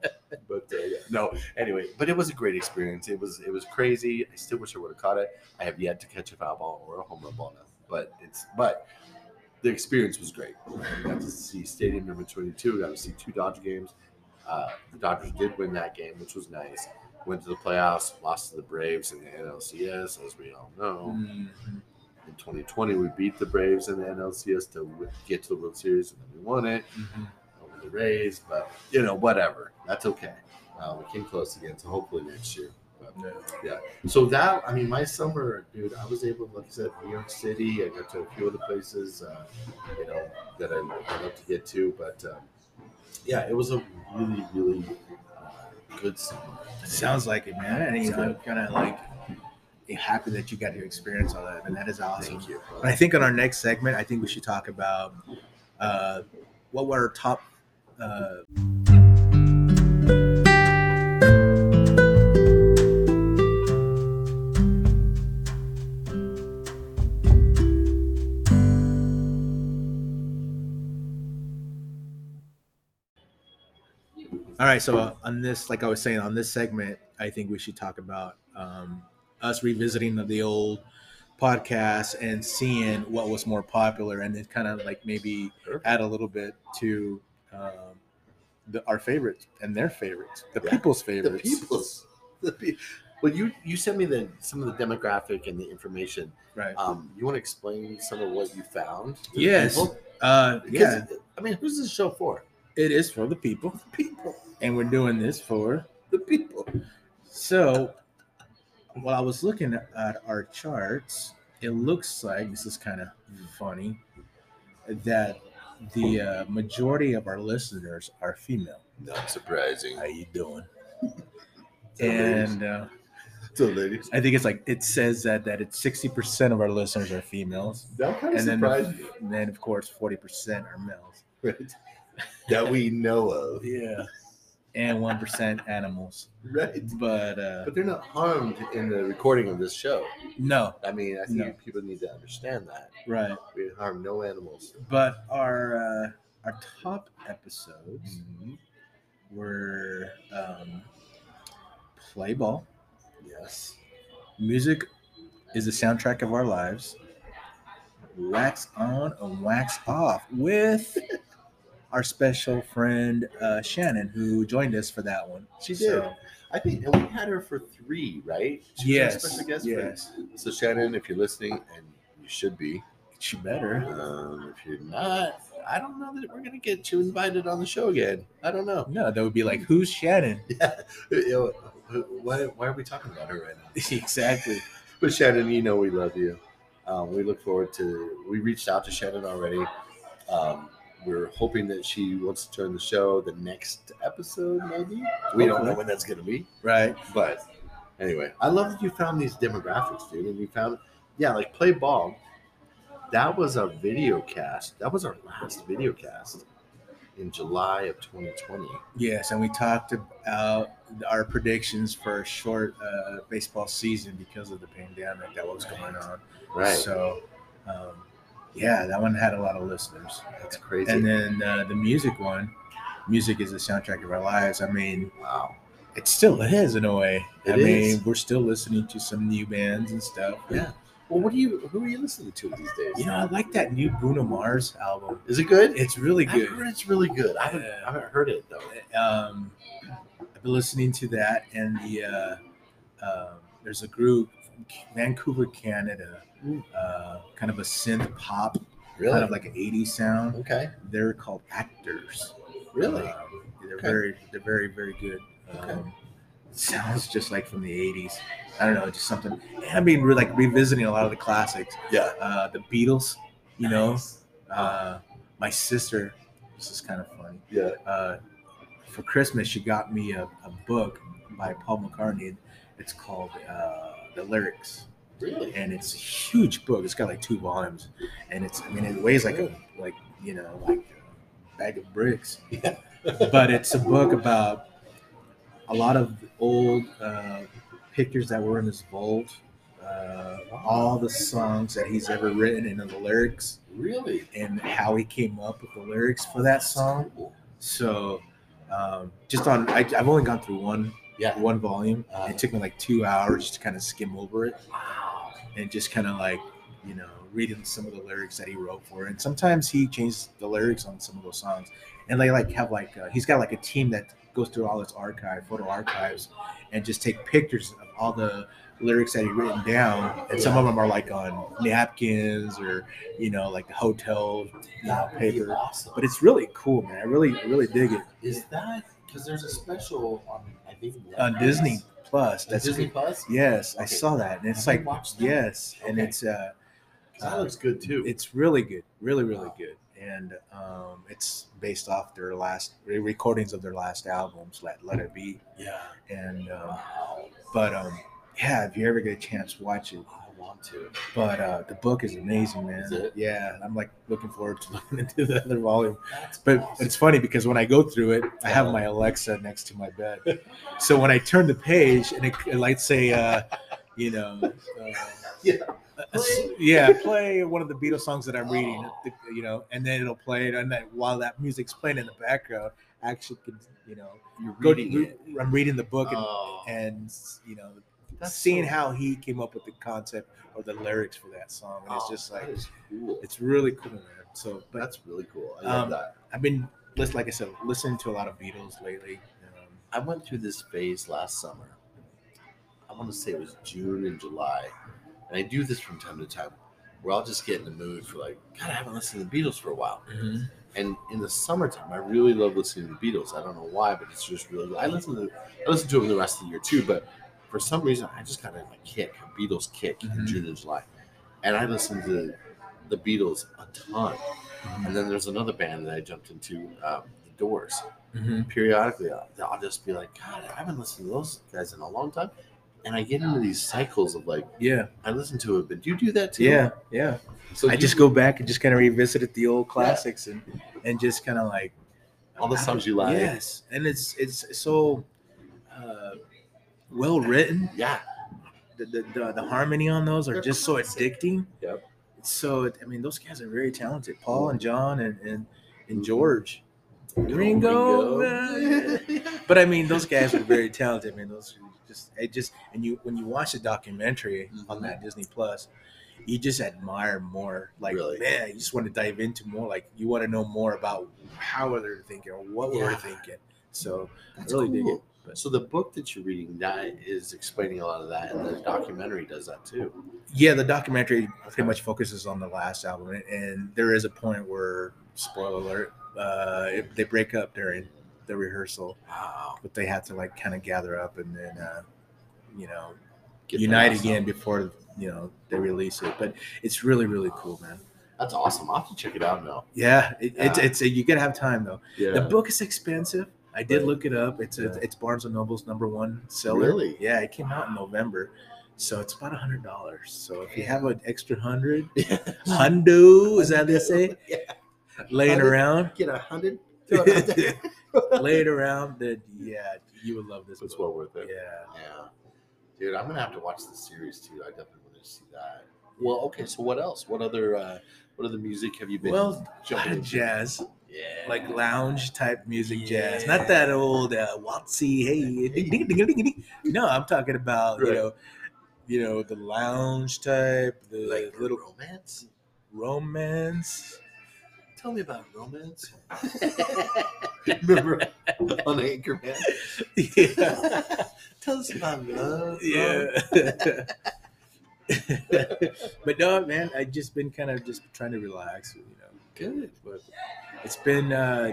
Speaker 3: but uh, yeah. no, anyway, but it was a great experience. It was it was crazy. I still wish I would have caught it. I have yet to catch a foul ball or a home run ball now. But it's but the experience was great. I got to see Stadium Number Twenty Two. Got to see two Dodger games. Uh, the Dodgers did win that game, which was nice. Went to the playoffs, lost to the Braves in the NLCS, as we all know.
Speaker 2: Mhm.
Speaker 3: In 2020, we beat the Braves in the NLCS to get to the World Series, and then we won it.
Speaker 2: Mhm.
Speaker 3: the Rays, but you know, whatever. That's okay. Uh, we came close again, so hopefully next year. Yeah. So that I mean, my summer, dude, I was able, like I said, New York City. I got to a few other places, uh, you know, that I, I love to get to. But um, yeah, it was a really, really uh, good summer.
Speaker 2: Sounds like it, man. And I'm kind of like happy that you got to experience all that, and that is awesome.
Speaker 3: Thank you.
Speaker 2: But I think on our next segment, I think we should talk about uh, what were our top. Uh, right, so on this, like I was saying, on this segment, I think we should talk about um, us revisiting the old podcast and seeing what was more popular and then kind of like maybe
Speaker 3: Sure.
Speaker 2: add a little bit to um, the, our favorites and their favorites, the
Speaker 3: Yeah.
Speaker 2: people's
Speaker 3: the
Speaker 2: favorites.
Speaker 3: people's the pe- well you you sent me the some of the demographic and the information
Speaker 2: Right.
Speaker 3: um you want to explain some of what you found
Speaker 2: Yes. Uh, yeah,
Speaker 3: i mean who's this show for
Speaker 2: it is for the people,
Speaker 3: the people
Speaker 2: and we're doing this for.
Speaker 3: the people
Speaker 2: So, while I was looking at our charts, it looks like this is kind of funny that the uh, majority of our listeners are female.
Speaker 3: not surprising
Speaker 2: How you doing? And uh,
Speaker 3: so ladies
Speaker 2: I think it's like it says that that it's sixty percent of our listeners are females,
Speaker 3: that kind of
Speaker 2: and then
Speaker 3: surprised me
Speaker 2: and then of course forty percent are males.
Speaker 3: right that we know of
Speaker 2: Yeah, and one percent animals.
Speaker 3: right
Speaker 2: But uh,
Speaker 3: but they're not harmed in the recording of this show
Speaker 2: no,
Speaker 3: i mean i think
Speaker 2: No.
Speaker 3: people need to understand that
Speaker 2: right.
Speaker 3: we harm no animals
Speaker 2: But our uh, our top episodes
Speaker 3: Mm-hmm.
Speaker 2: were um, play ball.
Speaker 3: yes
Speaker 2: Music is the soundtrack of our lives. Wax on and wax off with our special friend uh, Shannon, who joined us for that one.
Speaker 3: She did.
Speaker 2: So,
Speaker 3: I think, and we had her for three, right? She was
Speaker 2: yes,
Speaker 3: special guest for-
Speaker 2: yes,
Speaker 3: So Shannon, if you're listening, and you should be,
Speaker 2: she better.
Speaker 3: um, if you're not, I don't know that we're gonna get you invited on the show again. I don't know.
Speaker 2: No, that would be like, who's Shannon?
Speaker 3: Yeah. You know, why, why are we talking about her right now?
Speaker 2: exactly.
Speaker 3: But Shannon, you know we love you. Um, we look forward to. We reached out to Shannon already. Um, we're hoping that she wants to join the show the next episode, maybe. We don't know when that's gonna be.
Speaker 2: Right.
Speaker 3: But anyway, I love that you found these demographics, dude. And you found, yeah, like play ball. That was a video cast. That was our last video cast in July of 2020.
Speaker 2: Yes, and we talked about our predictions for a short uh, baseball season because of the pandemic that was going on.
Speaker 3: Right.
Speaker 2: So, um, yeah, that one had a lot of listeners.
Speaker 3: That's crazy.
Speaker 2: And then uh, the music one, music is the soundtrack of our lives. I mean,
Speaker 3: wow.
Speaker 2: it still is in a way. I
Speaker 3: It
Speaker 2: mean, we're still listening to some new bands and stuff.
Speaker 3: Yeah. Well, what do you? Who are you listening to these days?
Speaker 2: You know, I like that new Bruno Mars album.
Speaker 3: is it good?
Speaker 2: It's really good.
Speaker 3: heard it's really good. I haven't,
Speaker 2: Yeah.
Speaker 3: I haven't heard it though.
Speaker 2: um, I've been listening to that, and the uh, um there's a group, from Vancouver, Canada. Uh, kind of a synth pop,
Speaker 3: Really?
Speaker 2: kind of like an '80s sound.
Speaker 3: okay.
Speaker 2: They're called Actors.
Speaker 3: Really?
Speaker 2: Um, they're
Speaker 3: Okay.
Speaker 2: very, they're very, very good.
Speaker 3: Okay.
Speaker 2: Um, sounds just like from the '80s. I don't know, just something. I mean, we're like revisiting a lot of the classics.
Speaker 3: Yeah.
Speaker 2: Uh, the Beatles, you know. Uh, my sister, this is kind of funny
Speaker 3: Yeah.
Speaker 2: uh, for Christmas, she got me a, a book by Paul McCartney. It's called uh, The Lyrics,
Speaker 3: Really?
Speaker 2: and it's a huge book. It's got like two volumes, and it's I mean it weighs like a like you know like a bag of bricks.
Speaker 3: Yeah.
Speaker 2: but it's a book about a lot of old uh, pictures that were in his vault. Uh, all the songs that he's ever written and the lyrics
Speaker 3: Really?
Speaker 2: and how he came up with the lyrics for that song. So, um, just on, I, I've only gone through one
Speaker 3: Yeah.
Speaker 2: one volume.
Speaker 3: Uh,
Speaker 2: it took me like two hours to kind of skim over it
Speaker 3: Wow.
Speaker 2: And just kind of like, you know, reading some of the lyrics that he wrote for. it. And sometimes he changed the lyrics on some of those songs, and they like have like uh, he's got like a team that goes through all its archive, photo archives, and just take pictures of all the lyrics that he written down. And some of them are like on napkins or you know like hotel you know,
Speaker 3: That would be
Speaker 2: paper.
Speaker 3: awesome.
Speaker 2: But it's really cool, man. I really really dig it
Speaker 3: Is that because there's a special on I think
Speaker 2: on Disney Plus. That's
Speaker 3: Disney Plus.
Speaker 2: Yes, I saw that, and it's like yes, and it's uh,
Speaker 3: that looks good too.
Speaker 2: it's really good, really really
Speaker 3: Wow.
Speaker 2: good, and um, it's based off their last re- recordings of their last albums, Let Let It Be,
Speaker 3: yeah.
Speaker 2: and um,
Speaker 3: Wow.
Speaker 2: but um, yeah, if you ever get a chance, watch it.
Speaker 3: Want to.
Speaker 2: But uh, the book is amazing, man.
Speaker 3: Is?
Speaker 2: Yeah, I'm like looking forward to looking into the other volume.
Speaker 3: That's
Speaker 2: But
Speaker 3: awesome.
Speaker 2: it's funny because when I go through it, I have my Alexa next to my bed. So when I turn the page and it, it like say, uh, you know, uh,
Speaker 3: Yeah.
Speaker 2: s- yeah, play one of the Beatles songs that I'm reading,
Speaker 3: Oh.
Speaker 2: you know, and then it'll play it, and then while that music's playing in the background, I actually can, you know,
Speaker 3: You're
Speaker 2: go.
Speaker 3: reading it.
Speaker 2: I'm reading the book and,
Speaker 3: Oh,
Speaker 2: and you know,
Speaker 3: that's
Speaker 2: seeing
Speaker 3: so-
Speaker 2: how he came up with the concept or the lyrics for that song, and it's
Speaker 3: oh,
Speaker 2: just like
Speaker 3: cool.
Speaker 2: it's really cool, man. So, but
Speaker 3: that's really cool. I love
Speaker 2: Um,
Speaker 3: that.
Speaker 2: I've been, like I said, listening to a lot of Beatles lately. Um,
Speaker 3: I went through this phase last summer. I want to say it was June and July, and I do this from time to time, where I'll just get in the mood for like, God, I haven't listened to the Beatles for a while. And in the summertime, I really love listening to the Beatles. I don't know why, but it's just really. I listen to I listen to them the rest of the year too, but for some reason, I just got a kick, a Beatles kick in
Speaker 2: Mhm.
Speaker 3: June and July, and I listened to the Beatles a ton. And then there's another band that I jumped into, um, the Doors.
Speaker 2: Mhm.
Speaker 3: Periodically, I'll, I'll just be like, God, I haven't listened to those guys in a long time, and I get into these cycles of like,
Speaker 2: Yeah,
Speaker 3: I listen to it, but do you do that too?
Speaker 2: yeah, yeah.
Speaker 3: So
Speaker 2: I just go back and just kind of revisited the old classics and and just kind of like
Speaker 3: all the songs you like.
Speaker 2: Yes, and it's it's so uh, well written.
Speaker 3: Yeah.
Speaker 2: The, the, the the harmony on those are just so addicting.
Speaker 3: Yep.
Speaker 2: So I mean, those guys are very talented. Paul and John and and, and. George. Ringo. But I mean, those guys are very talented, man. Those are just, it just, and you when you watch the documentary on
Speaker 3: Mhm.
Speaker 2: that Disney Plus, you just admire more. Like,
Speaker 3: Really?
Speaker 2: man, you just want to dive into more. Like, you want to know more about how they're thinking or what were
Speaker 3: Yeah.
Speaker 2: they thinking. So,
Speaker 3: That's
Speaker 2: really dig it. But-
Speaker 3: So the book that you're reading that is explaining a lot of that, and the documentary does that too.
Speaker 2: yeah, the documentary pretty much focuses on the last album, and- and there is a point where, spoiler alert, uh, they break up during the rehearsal,
Speaker 3: Wow.
Speaker 2: but they have to like kind of gather up and then, uh, you know,
Speaker 3: Get
Speaker 2: unite again before you know they release it. But it's really really cool, man.
Speaker 3: That's awesome. I'll have to check it out now.
Speaker 2: Yeah, it, it's
Speaker 3: Yeah.
Speaker 2: it's a, you gotta have time though.
Speaker 3: Yeah.
Speaker 2: The book is expensive. I did look it up. It's a, it's Barnes and Noble's number one seller.
Speaker 3: Really?
Speaker 2: Yeah, it came out in November, so it's about a hundred dollars. So if you have an extra hundred, hundo is that they say,
Speaker 3: Yeah.
Speaker 2: laying around,
Speaker 3: Get a hundred. throw it out there.
Speaker 2: lay it around, then yeah, you would love this.
Speaker 3: It's
Speaker 2: book.
Speaker 3: well worth it.
Speaker 2: Yeah.
Speaker 3: Yeah. Dude, I'm gonna have to watch the series too. I definitely want to see that. Well, okay. So what else? What other uh, what other music have you been?
Speaker 2: Well, a lot of
Speaker 3: into? Yeah.
Speaker 2: like lounge type music jazz, not that old uh, waltzy. Hey, ding, ding, ding, ding, ding. no, I'm talking about you know, you know the lounge type, the
Speaker 3: like
Speaker 2: little
Speaker 3: romance.
Speaker 2: romance.
Speaker 3: Tell me about romance. Remember on Anchorman?
Speaker 2: Yeah,
Speaker 3: Tell us about love.
Speaker 2: yeah. but no, man, I just been kind of just trying to relax, you know.
Speaker 3: Good.
Speaker 2: But it's been uh,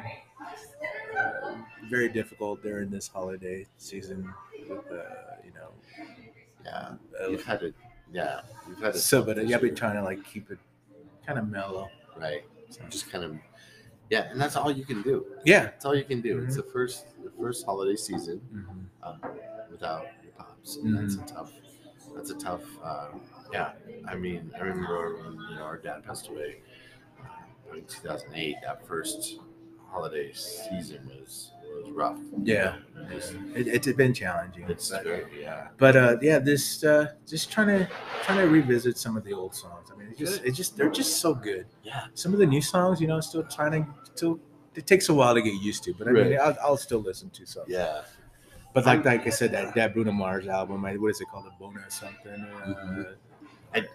Speaker 2: uh, very difficult during this holiday season. With, uh, you know,
Speaker 3: Yeah.
Speaker 2: uh,
Speaker 3: You've had to. Yeah. You've had to.
Speaker 2: so but yeah, I've been trying to like keep it kind of mellow.
Speaker 3: Right. So just kind of. Yeah, and that's all you can do.
Speaker 2: Yeah.
Speaker 3: That's all you can do.
Speaker 2: Mm-hmm.
Speaker 3: It's the first, the first holiday season
Speaker 2: Mhm.
Speaker 3: um, without your pops. And That's
Speaker 2: Mm-hmm.
Speaker 3: a tough. That's a tough. Um, yeah. I mean, I remember when you know our dad passed away uh, in 2008. That first holiday season was was rough.
Speaker 2: Yeah.
Speaker 3: It was-
Speaker 2: It, it's been challenging.
Speaker 3: it's
Speaker 2: but,
Speaker 3: very yeah.
Speaker 2: but uh, yeah, this uh, just trying to trying to revisit some of the old songs. I mean, it just it's just they're just so good.
Speaker 3: Yeah.
Speaker 2: Some of the new songs, you know, still trying to still. It takes a while to get used to, but I mean,
Speaker 3: Right.
Speaker 2: I'll, I'll still listen to some.
Speaker 3: Yeah.
Speaker 2: But like like I said, that, that Bruno Mars album, I, what is it called, a Bona something? Uh,
Speaker 3: Mhm.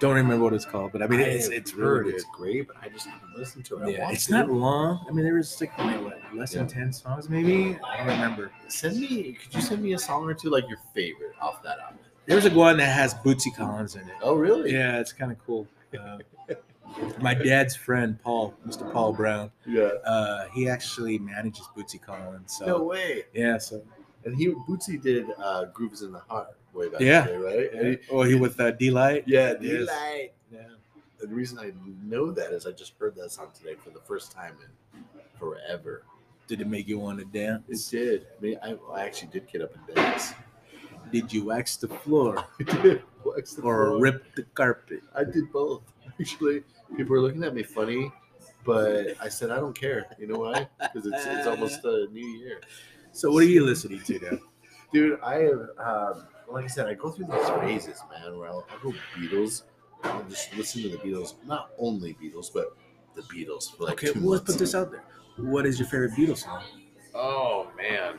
Speaker 2: Don't remember what it's called, but I mean, it's it's
Speaker 3: heard
Speaker 2: really
Speaker 3: it's great, but I just haven't listened to it.
Speaker 2: Yeah, it's
Speaker 3: to.
Speaker 2: not long. I mean, there was like what, less than ten songs, maybe. I don't remember.
Speaker 3: Send me. Could you send me a song or two, like your favorite off that album?
Speaker 2: There's a one that has Bootsy Collins in it.
Speaker 3: Oh, really?
Speaker 2: Yeah, it's kind of cool. Uh, my dad's friend, Paul, Mr. Paul Brown,
Speaker 3: Yeah.
Speaker 2: uh, he actually manages Bootsy Collins. So
Speaker 3: No way.
Speaker 2: yeah, so
Speaker 3: And he Bootsy did uh, "Grooves in the Heart" way back
Speaker 2: Yeah.
Speaker 3: day, right? He-
Speaker 2: oh, he with uh, Deee-Lite.
Speaker 3: yeah,
Speaker 2: Yes.
Speaker 3: Deee-Lite.
Speaker 2: Yeah.
Speaker 3: The reason I know that is I just heard that song today for the first time in forever.
Speaker 2: Did it make you want to dance?
Speaker 3: It did. I, mean, I, I actually did get up and dance.
Speaker 2: Did you wax the floor.
Speaker 3: Wax the
Speaker 2: or
Speaker 3: floor.
Speaker 2: rip the carpet?
Speaker 3: I did both. Actually, people were looking at me funny, but I said I don't care. You know why? Because it's it's almost a new year.
Speaker 2: So what are you listening to now?
Speaker 3: Dude, I have, um, like I said, I go through these phases, man, where I'll, I'll go Beatles. I'll just listen to the Beatles, not only Beatles, but the Beatles for like
Speaker 2: Okay,
Speaker 3: two
Speaker 2: well, let's put this out there. What is your favorite Beatles song?
Speaker 3: Oh man,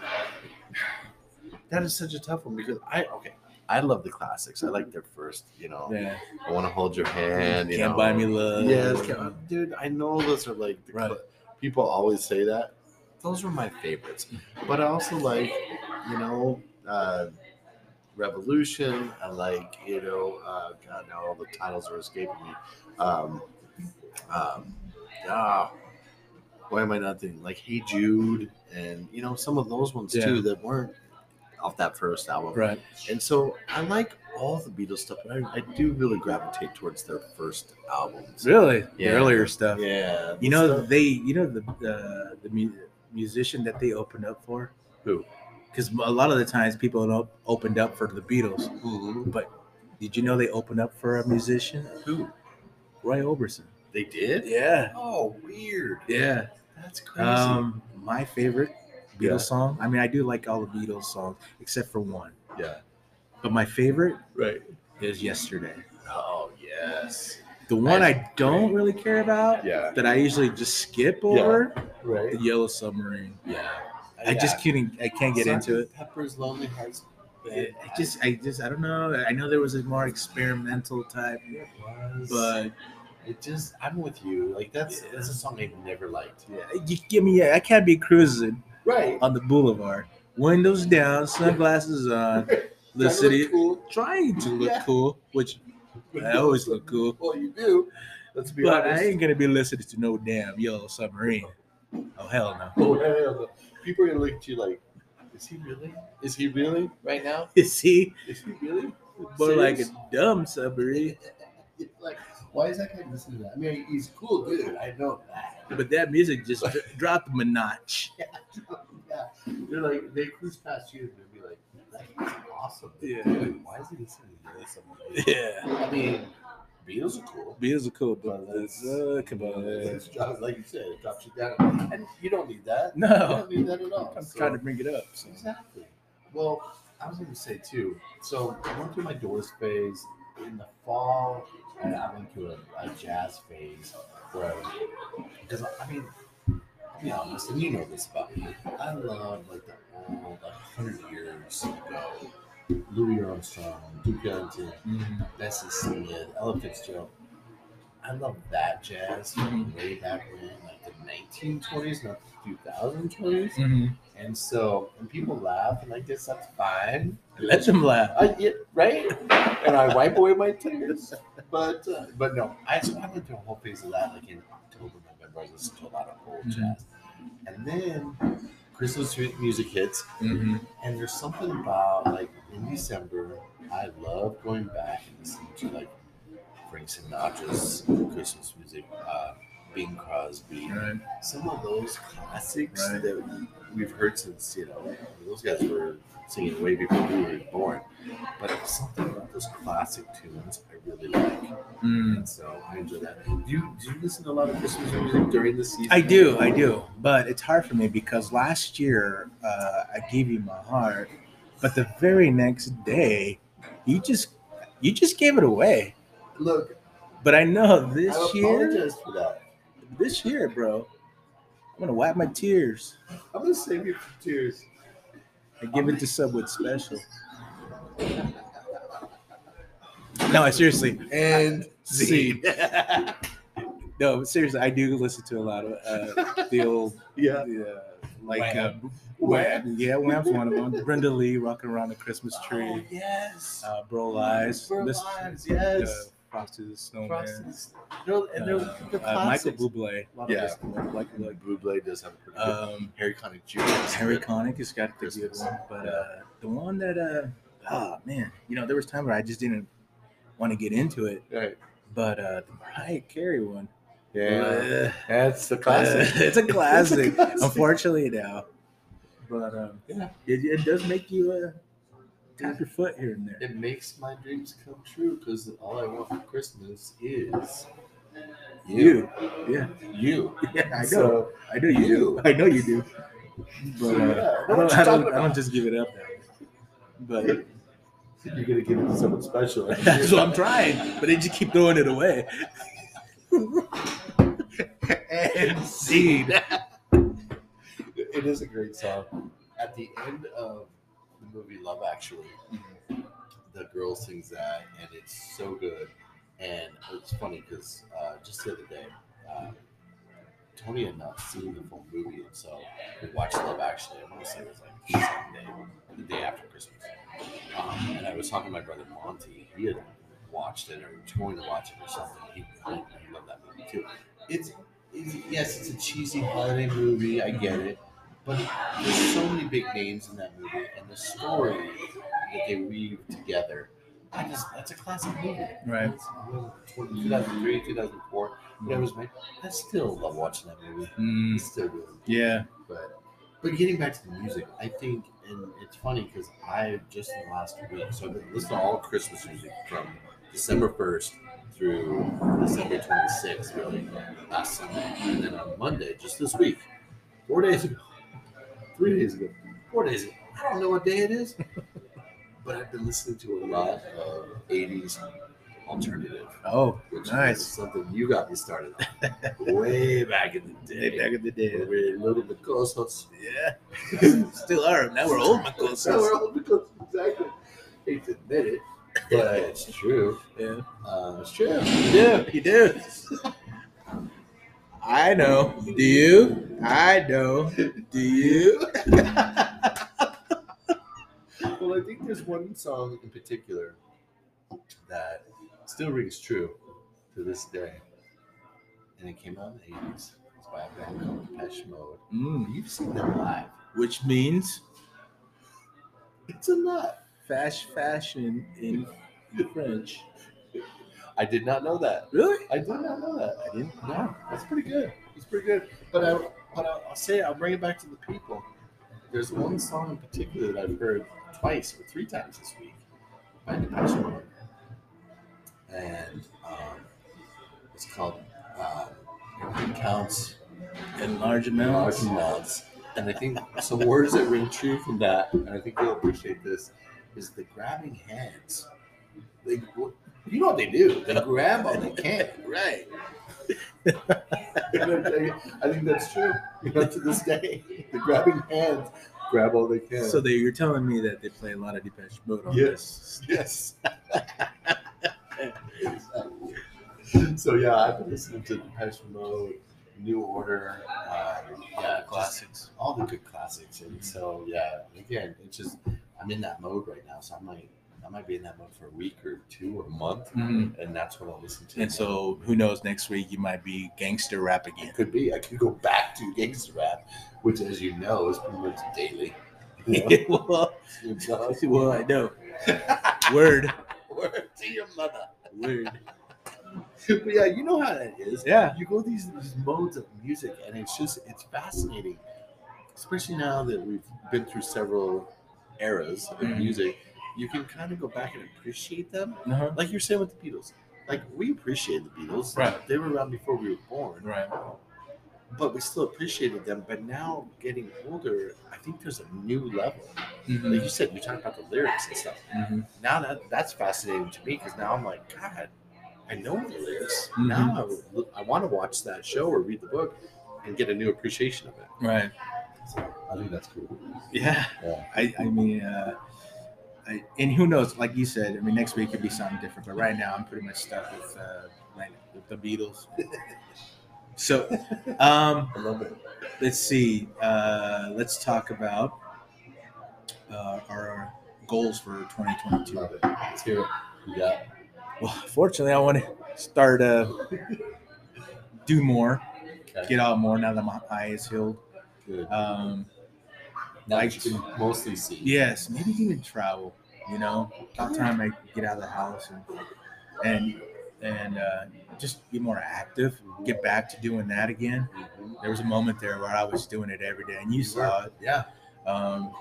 Speaker 3: that is such a tough one because I okay, I love the classics. I like their first, you know,
Speaker 2: Yeah,
Speaker 3: I want to hold your hand. You
Speaker 2: Can't
Speaker 3: know.
Speaker 2: Buy Me Love.
Speaker 3: Yes, Can't- dude, I know those are like the
Speaker 2: Right.
Speaker 3: cl- people always say that. Those were my favorites, but I also like, you know, uh, Revolution. I like, you know, uh, God, now all the titles are escaping me. Um, um, ah, why am I not thinking like Hey Jude and you know some of those ones
Speaker 2: Yeah.
Speaker 3: too that weren't off that first album.
Speaker 2: Right.
Speaker 3: And so I like all the Beatles stuff, but I, I do really gravitate towards their first albums.
Speaker 2: Really?
Speaker 3: Yeah.
Speaker 2: The earlier stuff.
Speaker 3: Yeah.
Speaker 2: You know
Speaker 3: stuff-
Speaker 2: they. You know the uh, the mu- musician that they opened up for.
Speaker 3: Who?
Speaker 2: Because a lot of the times people op- opened up for the Beatles,
Speaker 3: Mhm.
Speaker 2: but did you know they opened up for a musician?
Speaker 3: Who?
Speaker 2: Roy Orbison.
Speaker 3: They did?
Speaker 2: Yeah.
Speaker 3: Oh, weird.
Speaker 2: Yeah.
Speaker 3: That's crazy.
Speaker 2: Um, my favorite Beatles
Speaker 3: Yeah.
Speaker 2: song. I mean, I do like all the Beatles songs except for one.
Speaker 3: yeah.
Speaker 2: But my favorite
Speaker 3: Right.
Speaker 2: is Yesterday.
Speaker 3: Oh, yes.
Speaker 2: The one
Speaker 3: I-
Speaker 2: I, don't really care about
Speaker 3: Yeah.
Speaker 2: that I usually just skip over Yeah.
Speaker 3: Right.
Speaker 2: the Yellow Submarine.
Speaker 3: Yeah.
Speaker 2: I just couldn't. I can't get into it.
Speaker 3: Pepper's Lonely Hearts.
Speaker 2: I just, I just, I don't know. I know there was a more experimental type,
Speaker 3: It was.
Speaker 2: but
Speaker 3: it just, I'm with you. Like, that's
Speaker 2: Yeah.
Speaker 3: that's a song I've never liked.
Speaker 2: yeah, you give me. I can't be cruising
Speaker 3: Right.
Speaker 2: on the boulevard, windows down, sunglasses on, the city
Speaker 3: Cool.
Speaker 2: trying to look
Speaker 3: Yeah.
Speaker 2: cool, which I always look cool.
Speaker 3: Well, you do. Let's be
Speaker 2: But
Speaker 3: honest.
Speaker 2: I ain't gonna be listening to no damn Yellow Submarine. Oh hell no.
Speaker 3: Oh, hell no. People are gonna look at you like, is he really? Is he really right now?
Speaker 2: Is he
Speaker 3: Is he really?
Speaker 2: more like a dumb submarine?
Speaker 3: like, why is that guy listening to that? I mean, he's cool dude. I know that.
Speaker 2: But that music just dropped him a notch.
Speaker 3: Yeah, yeah. they're like they cruise past you and they'll be like, "That awesome."
Speaker 2: Yeah.
Speaker 3: Dude, why is he listening to this?
Speaker 2: Yeah.
Speaker 3: I mean, Beatles are cool.
Speaker 2: Beatles are cool, but
Speaker 3: But
Speaker 2: that's,
Speaker 3: that's-
Speaker 2: uh, come on.
Speaker 3: Just- like you said, it drops you down, and you don't need that. You
Speaker 2: No,
Speaker 3: don't need that at all.
Speaker 2: I'm
Speaker 3: So-
Speaker 2: trying to bring it up. so.
Speaker 3: Exactly. Well, I was going to say too. So I went through my Doors phase in the fall, and I went through a, a jazz phase where, because I mean, to be honest, and you know this about me, I love like the old, like hundred years ago, Louis Armstrong, Duke Ellington,
Speaker 2: Mhm.
Speaker 3: Bessie Smith, Ella Fitzgerald. I love that jazz from way back when, like the 1920s, not the 2020s.
Speaker 2: Mhm.
Speaker 3: And so, and people laugh, and I guess that's fine.
Speaker 2: I Let them laugh.
Speaker 3: I yeah, right, and I wipe away my tears. But uh, but no, I so I went through a whole phase of that, like in October, November. I listened to a lot of old
Speaker 2: Mhm.
Speaker 3: jazz, and then Christmas music hits,
Speaker 2: Mhm.
Speaker 3: and there's something about like in December, I love going back and listening to like Frank Sinatra's Christmas music, uh, Bing Crosby,
Speaker 2: Right.
Speaker 3: some of those classics
Speaker 2: Right.
Speaker 3: that we've heard since you know those guys were singing way before we were born. But something about those classic tunes I really like,
Speaker 2: Mm.
Speaker 3: and so I enjoy that. Do you do you listen to a lot of Christmas music during the season?
Speaker 2: I do, I do, but it's hard for me because last year uh, I gave you my heart, but the very next day, you just you just gave it away.
Speaker 3: Look,
Speaker 2: But I know
Speaker 3: I
Speaker 2: this year,
Speaker 3: for that.
Speaker 2: this year, bro, I'm gonna wipe my tears
Speaker 3: I'm gonna save you from tears.
Speaker 2: I give it to Subwood Special. No, seriously,
Speaker 3: And
Speaker 2: Scene. No, but seriously, I do listen to a lot of uh, the old,
Speaker 3: yeah.
Speaker 2: uh, like
Speaker 3: Wham.
Speaker 2: uh,
Speaker 3: Wham.
Speaker 2: yeah, Wham's one of them. Brenda Lee, "Rocking Around the Christmas
Speaker 3: Oh,
Speaker 2: Tree,"
Speaker 3: yes.
Speaker 2: uh, "Bro Lies,"
Speaker 3: Bro
Speaker 2: Miss-
Speaker 3: Lies,
Speaker 2: uh,
Speaker 3: yes.
Speaker 2: "Frosty the Snowman,"
Speaker 3: Frosties. No, and they're,
Speaker 2: uh,
Speaker 3: they're
Speaker 2: uh, Michael
Speaker 3: classics.
Speaker 2: Bublé. A lot of
Speaker 3: Yeah.
Speaker 2: his- like like
Speaker 3: Buble does have a pretty good.
Speaker 2: um,
Speaker 3: Harry Connick Jr.
Speaker 2: Harry
Speaker 3: good.
Speaker 2: Connick has got the good one, but uh, the one that uh, oh man, you know, there was time where I just didn't want to get into it,
Speaker 3: Right.
Speaker 2: but uh, the Mariah Carey one,
Speaker 3: Yeah.
Speaker 2: uh,
Speaker 3: That's the classic.
Speaker 2: it's a classic.
Speaker 3: classic.
Speaker 2: Unfortunately, now, but um,
Speaker 3: Yeah.
Speaker 2: it, it does make you uh, tap your foot here and there.
Speaker 3: It makes my dreams come true because all I want for Christmas is
Speaker 2: You, yeah,
Speaker 3: You.
Speaker 2: yeah, I know,
Speaker 3: So,
Speaker 2: I know you do. I know you do. But uh,
Speaker 3: Yeah, I know
Speaker 2: I,
Speaker 3: what
Speaker 2: don't, I, don't, I don't just give it up. That. But
Speaker 3: you're gonna give it to someone special.
Speaker 2: that's what I'm trying. But they just keep throwing it away. and seed.
Speaker 3: It is a great song. At the end of the movie Love Actually, the girl sings that, and it's so good. And it's funny because uh, just the other day, uh, Tony had not seen the full movie, and so we watched Love Actually. I want to say it was like Sunday, the day after Christmas. Um, and I was talking to my brother Monty. He had watched it or was going to watch it or something. He, he, he loved that movie too. It's, it's yes, it's a cheesy holiday movie. I get it, but there's so many big names in that movie, and the story that they weave together. I just that's a classic movie.
Speaker 2: Right.
Speaker 3: It's, uh, 2003, 2004. When I was my, I still love watching that movie.
Speaker 2: Mm,
Speaker 3: still do.
Speaker 2: yeah.
Speaker 3: But but getting back to the music, I think, and it's funny because I just in the last week, so I've been listening to all Christmas music from December first through December twenty sixth, really last Sunday, and then on Monday, just this week, four days ago, three days ago, four days ago, I don't know what day it is, but I've been listening to a lot of '80s alternative,
Speaker 2: Oh,
Speaker 3: which is
Speaker 2: Nice.
Speaker 3: something you got me started on way back in the day.
Speaker 2: back in the day.
Speaker 3: We were little Micosos.
Speaker 2: Yeah. Still are. Now we're old
Speaker 3: So
Speaker 2: Micosos.
Speaker 3: we're old Micosos, exactly. Hate to admit it, but it's true.
Speaker 2: Yeah.
Speaker 3: Uh, it's true.
Speaker 2: You do. You do. I know. Do you? I know. Do you?
Speaker 3: Well, I think there's one song in particular that still rings true to this day, and it came out in the '80s. It's by a band called Depeche Mode.
Speaker 2: Mm.
Speaker 3: You've seen them live.
Speaker 2: Which means
Speaker 3: It's a lot.
Speaker 2: fast fashion in French.
Speaker 3: I did not know that.
Speaker 2: Really?
Speaker 3: I did not know that.
Speaker 2: I didn't.
Speaker 3: No, that's pretty good. It's pretty good. But I, but I'll, I'll say I'll bring it back to the people. There's one song in particular that I've heard twice or three times this week by Depeche Mode, and um, it's called uh, "Everything Counts
Speaker 2: In large
Speaker 3: in Large
Speaker 2: amounts.
Speaker 3: Amounts." And I think some words that ring true from that, and I think you'll appreciate this, is the grabbing hands. They, you know what they do? They grab all they can.
Speaker 2: Right.
Speaker 3: I think that's true. You know, to this day, the grabbing hands grab all they can.
Speaker 2: So they, you're telling me that they play a lot of Depeche Mode on
Speaker 3: Yes.
Speaker 2: this.
Speaker 3: yes. so yeah, I've been listening to Depeche Mode, New Order, uh, yeah, classics, all the good classics, and so yeah, again, it's just I'm in that mode right now, so I might I might be in that mode for a week or two or a month,
Speaker 2: Mhm.
Speaker 3: and that's what I'll listen to.
Speaker 2: And so who knows? Next week you might be gangster rap again.
Speaker 3: It could be. I could go back to gangster rap, which, as you know, is pretty much daily. You know?
Speaker 2: well, well, I know. Word.
Speaker 3: Word to your mother.
Speaker 2: Word.
Speaker 3: But yeah, you know how that is.
Speaker 2: Yeah.
Speaker 3: You go these these modes of music, and it's just it's fascinating, especially now that we've been through several eras of
Speaker 2: Mhm.
Speaker 3: music. You can kind of go back and appreciate them,
Speaker 2: Uh-huh.
Speaker 3: like you're saying with the Beatles. Like we appreciate the Beatles,
Speaker 2: Right.
Speaker 3: They were around before we were born,
Speaker 2: Right.
Speaker 3: but we still appreciated them. But now, getting older, I think there's a new level.
Speaker 2: Mhm.
Speaker 3: Like you said, we talked about the lyrics and stuff.
Speaker 2: Mhm.
Speaker 3: Now that that's fascinating to me because now I'm like, God, I know the lyrics.
Speaker 2: Mhm.
Speaker 3: Now I, I want to watch that show or read the book and get a new appreciation of it.
Speaker 2: Right.
Speaker 3: So I think that's cool.
Speaker 2: Yeah.
Speaker 3: Yeah.
Speaker 2: I, I mean, uh, I, and who knows? Like you said, I mean, next week could be something different. But right now, I'm pretty much stuck with uh, like with the Beatles. so, um,
Speaker 3: I love it.
Speaker 2: let's see. Uh, let's talk about uh, our goals for 2022.
Speaker 3: Love it. Let's hear it. Yeah.
Speaker 2: Well, fortunately, I want to start uh, do more,
Speaker 3: Okay.
Speaker 2: get out more now that my eye is healed.
Speaker 3: Good.
Speaker 2: Um, Like-
Speaker 3: you can mostly see.
Speaker 2: yes, maybe even travel. You know, about time I get out of the house and and and uh, just be more active. Get back to doing that again.
Speaker 3: Mhm.
Speaker 2: There was a moment there where I was doing it every day, and you saw it.
Speaker 3: Yeah.
Speaker 2: Um,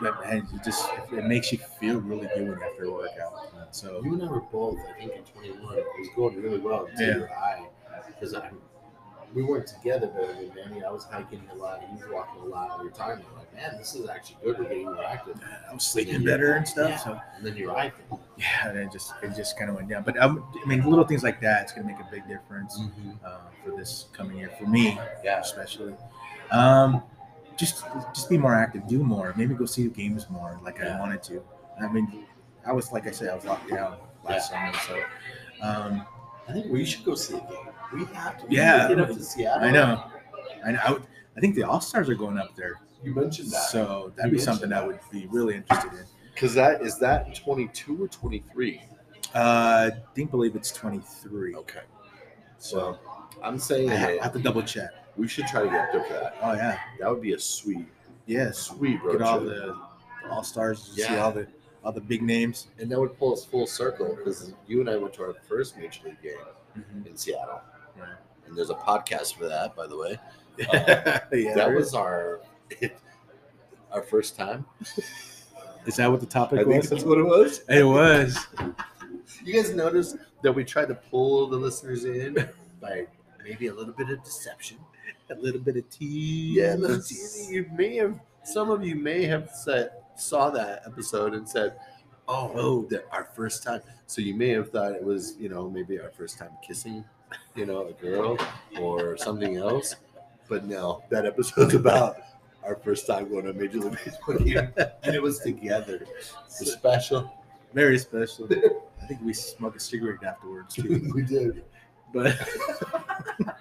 Speaker 2: but and it just it makes you feel really good after a workout. So
Speaker 3: You and I were both, I think, in 21. It was going really well
Speaker 2: Yeah.
Speaker 3: your eye. Because we weren't together, but I mean, Manny, I was hiking a lot. He was walking a lot. We were talking. We're like, man, this is actually good. We're getting more active.
Speaker 2: I was sleeping better and stuff.
Speaker 3: Yeah.
Speaker 2: So
Speaker 3: And then your eye thing.
Speaker 2: yeah, and it just it just kind of went down. But um, I mean, little things like that, it's gonna make a big difference uh, for this coming year for me,
Speaker 3: Yeah.
Speaker 2: especially. Um, just just be more active, do more, maybe go see games more, like I wanted to. I mean, I was like I said, I was locked down last summer, so um,
Speaker 3: I think we should go see a game. We have to. We
Speaker 2: Yeah.
Speaker 3: Get up to Seattle.
Speaker 2: I know, I know. I, would, I think the All Stars are going up there,
Speaker 3: You mentioned that.
Speaker 2: so that'd be
Speaker 3: You
Speaker 2: something I would be really interested in.
Speaker 3: Because that is that 22 or 23.
Speaker 2: Uh, I think believe it's twenty three.
Speaker 3: Okay.
Speaker 2: So
Speaker 3: I'm saying
Speaker 2: I have, I have to double check.
Speaker 3: we should try to get up there for that.
Speaker 2: Oh yeah,
Speaker 3: That would be a sweet,
Speaker 2: yes.
Speaker 3: sweet road
Speaker 2: Get all
Speaker 3: trip.
Speaker 2: the All Stars, see
Speaker 3: Yeah.
Speaker 2: all the all the big names.
Speaker 3: And that would pull us full circle because you and I went to our first major league game
Speaker 2: Mhm.
Speaker 3: in Seattle.
Speaker 2: Yeah.
Speaker 3: And there's a podcast for that, by the way.
Speaker 2: yeah,
Speaker 3: that was our our first time.
Speaker 2: Is that what the topic
Speaker 3: I think
Speaker 2: was?
Speaker 3: that's what it was.
Speaker 2: It was.
Speaker 3: You guys noticed that we tried to pull the listeners in by maybe a little bit of deception.
Speaker 2: A little bit of tea.
Speaker 3: Yeah, little teasing. You may have some of you may have said saw that episode and said, "Oh, oh, the, our first time." So you may have thought it was, you know, maybe our first time kissing, you know, a girl or something else. But no, that episode's about our first time going to a major league baseball game, and it was together. It's special.
Speaker 2: Very special. I think we smoked a cigarette afterwards too.
Speaker 3: we did.
Speaker 2: But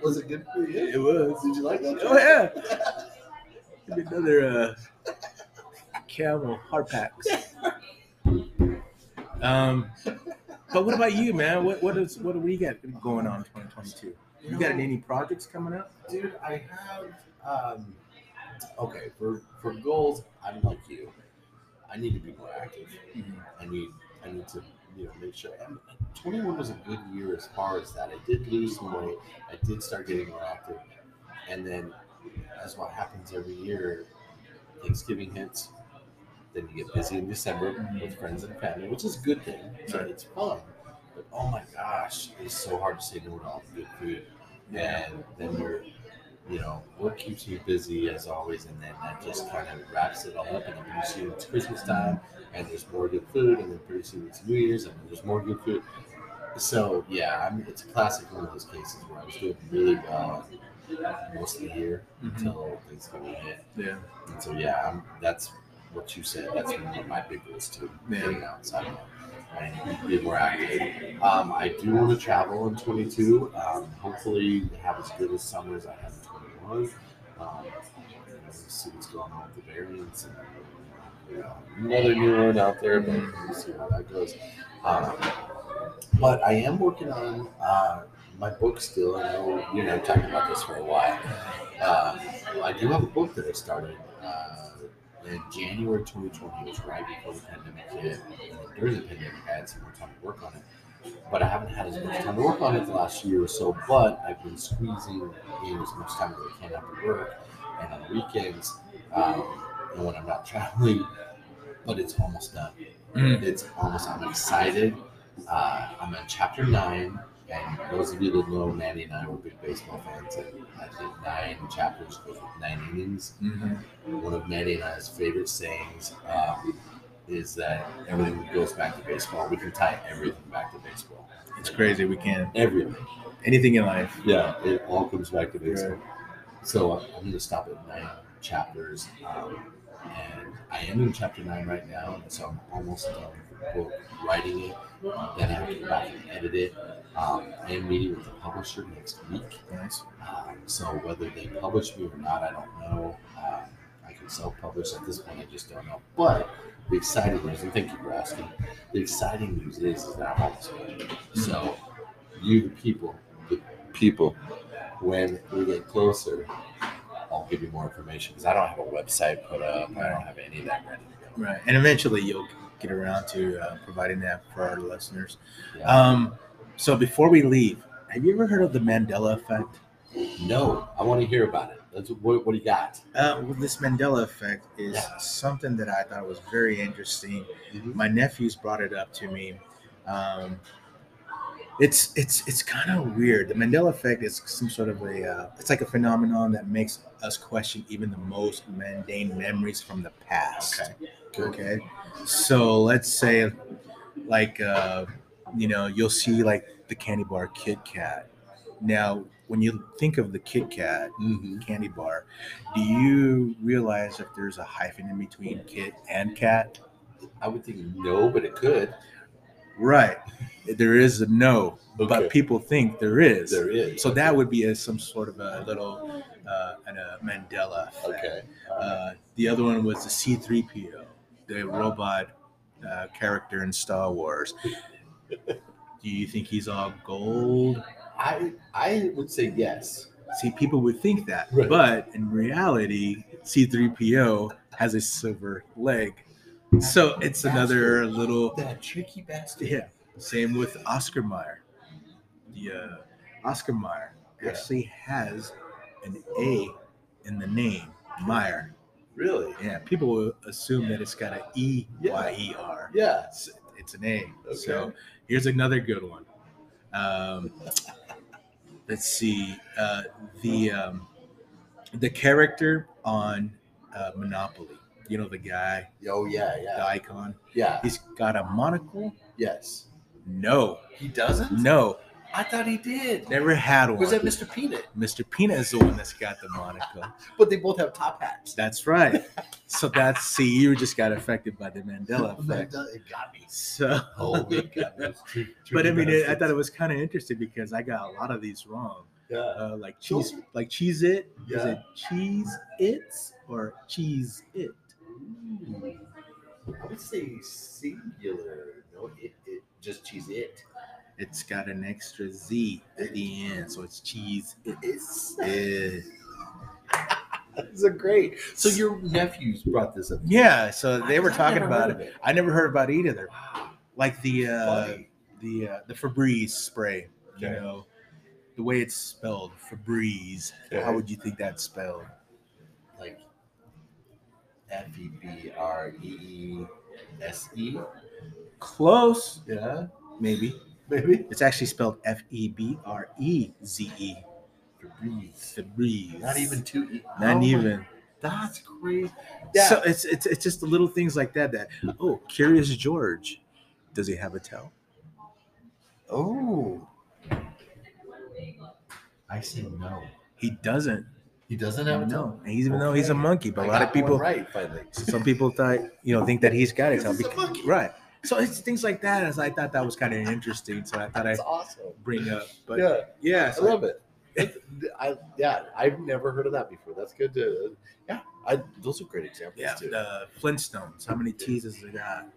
Speaker 3: Was it good for you?
Speaker 2: it was.
Speaker 3: Did you like that?
Speaker 2: Oh yeah. Another uh, camel hard packs. Um, but what about you, man? What what is what do we got going on in 2022? You got any projects coming up?
Speaker 3: dude i have um okay for for goals i'm like you. I need to be more active. I need i need to you know make sure and 21 was a good year as far as that. I did lose some weight. I did start getting more active. And then as what happens every year thanksgiving hits then you get busy in december with friends and family which is a good thing so
Speaker 2: Right.
Speaker 3: it's fun but oh my gosh it's so hard to say no to all the good food and then you're you know work keeps you busy as always and then that just kind of wraps it all up and then pretty soon it's christmas time and there's more good food and then pretty soon it's new year's and there's more good food so yeah i'm it's a classic one of those cases where i was doing really well most of the year
Speaker 2: Mhm.
Speaker 3: until thanksgiving hit
Speaker 2: Yeah.
Speaker 3: and so yeah I'm, that's what you said that's one of my big goals too
Speaker 2: Yeah.
Speaker 3: getting outside and be more active um, I do want to travel in 22. Um, hopefully, have as good a summer as I had in 21. Um, know, see what's going on with the variants and you know, another new one out there, but we'll see how that goes. Um, but I am working on uh, my book still. I know you I talked about this for a while. Uh, I do have a book that I started uh, in January 2020. It was right before the pandemic hit. And during the pandemic, I had some more time to work on it but I haven't had as much time to work on it the last year or so. But I've been squeezing in as much time as I can after work and on the weekends, um, and when I'm not traveling. But it's almost done.
Speaker 2: Mm.
Speaker 3: It's almost. I'm excited. Uh, I'm in chapter nine, and those of you that know, Manny and I were big baseball fans, and I did nine chapters with nine innings
Speaker 2: Mhm.
Speaker 3: one of Manny and I's favorite sayings um, is that everything goes back to baseball. We can tie everything back to baseball.
Speaker 2: It's crazy. We can
Speaker 3: Everything.
Speaker 2: anything in life.
Speaker 3: Yeah, it all comes back to baseball. So uh, I'm going to stop at nine chapters. Um, and I am in chapter nine right now, so I'm almost done book, writing it. Then I have to go back and edit it. Um, I am meeting with the publisher next week.
Speaker 2: Nice.
Speaker 3: Um, so whether they publish me or not, I don't know. Um, I can self-publish at this point. I just don't know. But the exciting news, and thank you for asking. The exciting news is, is that I'm almost finished. So you, the people, the people, when we get closer, I'll give you more information because I don't have a website put up. I don't have any of that ready to go.
Speaker 2: Right. And eventually you'll get around to uh, providing that for our listeners.
Speaker 3: Yeah.
Speaker 2: Um, so before we leave, have you ever heard of the Mandela effect?
Speaker 3: no, I want to hear about it. That's what, what do you got?
Speaker 2: Uh, well, this Mandela effect is
Speaker 3: Yeah.
Speaker 2: something that I thought was very interesting. My nephews brought it up to me. Um, it's it's it's kind of weird. The Mandela effect is some sort of a uh, it's like a phenomenon that makes us question even the most mundane memories from the past.
Speaker 3: Okay. Good.
Speaker 2: Okay. So let's say, like, uh, you know, you'll see like the candy bar Kit Kat. Now, when you think of the Kit Kat
Speaker 3: Mm-hmm.
Speaker 2: candy bar, do you realize if there's a hyphen in between Kit and Cat?
Speaker 3: I would think no, but it could.
Speaker 2: Right. There is a no,
Speaker 3: Okay.
Speaker 2: but people think there is.
Speaker 3: There is.
Speaker 2: So that would be a, some sort of a little uh, an, a Mandela effect.
Speaker 3: Okay.
Speaker 2: Uh, the other one was the C3PO, the robot uh, character in Star Wars. Do you think he's all gold?
Speaker 3: I I would say yes.
Speaker 2: See, people would think that,
Speaker 3: Right.
Speaker 2: but in reality, C3PO has a silver leg. So it's another little
Speaker 3: That tricky bastard.
Speaker 2: yeah. Same with Oscar Mayer. The uh, Oscar Mayer
Speaker 3: Yeah.
Speaker 2: actually has an A in the name, Mayer.
Speaker 3: Really?
Speaker 2: Yeah, people will assume that it's got an E Y E R.
Speaker 3: Yeah.
Speaker 2: It's, it's an A.
Speaker 3: Okay.
Speaker 2: So here's another good one. Um, let's see. Uh, the um, the character on uh, Monopoly. You know the guy,
Speaker 3: Oh yeah, yeah.
Speaker 2: the icon.
Speaker 3: yeah.
Speaker 2: He's got a monocle.
Speaker 3: Yes.
Speaker 2: No,
Speaker 3: He doesn't.
Speaker 2: no,
Speaker 3: I thought he did.
Speaker 2: never had one.
Speaker 3: Was that Mr. Peanut?
Speaker 2: Mr. Peanut is the one that's got the monocle.
Speaker 3: But they both have top hats.
Speaker 2: That's right. So that's see, you just got affected by the Mandela effect.
Speaker 3: It got me.
Speaker 2: So,
Speaker 3: Oh my goodness. Tri-
Speaker 2: but I mean, it, I thought it was kind of interesting because I got a lot of these wrong.
Speaker 3: Yeah.
Speaker 2: Uh, like cheese, like Cheez-It. Is
Speaker 3: Yeah.
Speaker 2: it cheese its or cheese it?
Speaker 3: Ooh. I would say singular. No, it, it just Cheez-It.
Speaker 2: It's got an extra Z at the end, so it's cheese it.
Speaker 3: It's
Speaker 2: Eh.
Speaker 3: That's a great. So your nephews brought this up.
Speaker 2: Yeah, so they were talking about
Speaker 3: heard
Speaker 2: it. I never heard about it either.
Speaker 3: Wow.
Speaker 2: Like the uh,
Speaker 3: Funny.
Speaker 2: the uh, the Febreze spray. You know, the way it's spelled, Febreze.
Speaker 3: Okay.
Speaker 2: How would you think that's spelled?
Speaker 3: Like F E B R E E S E.
Speaker 2: Close,
Speaker 3: Yeah.
Speaker 2: maybe.
Speaker 3: Maybe.
Speaker 2: It's actually spelled F E B R E Z E.
Speaker 3: Febreze.
Speaker 2: Febreze.
Speaker 3: Not even two E.
Speaker 2: Not
Speaker 3: Oh my-
Speaker 2: even.
Speaker 3: That's crazy. Yeah.
Speaker 2: So it's, it's it's just the little things like that. That oh, Curious George, does he have a tail?
Speaker 3: oh. I say no.
Speaker 2: He doesn't.
Speaker 3: He doesn't have a
Speaker 2: No,
Speaker 3: tail.
Speaker 2: and he's even though he's a monkey, but
Speaker 3: I
Speaker 2: a lot of people,
Speaker 3: right finally.
Speaker 2: some people thought you know think that he's got a tail.
Speaker 3: He's a monkey.
Speaker 2: Right. So it's things like that. As I thought that was kind of interesting. So I thought I'd
Speaker 3: That's awesome.
Speaker 2: bring up. But
Speaker 3: yeah,
Speaker 2: yeah,
Speaker 3: I love it. It- I yeah, I've never heard of that before. That's good to yeah. I those are great examples
Speaker 2: yeah,
Speaker 3: too.
Speaker 2: the Flintstones. How many T's has it got?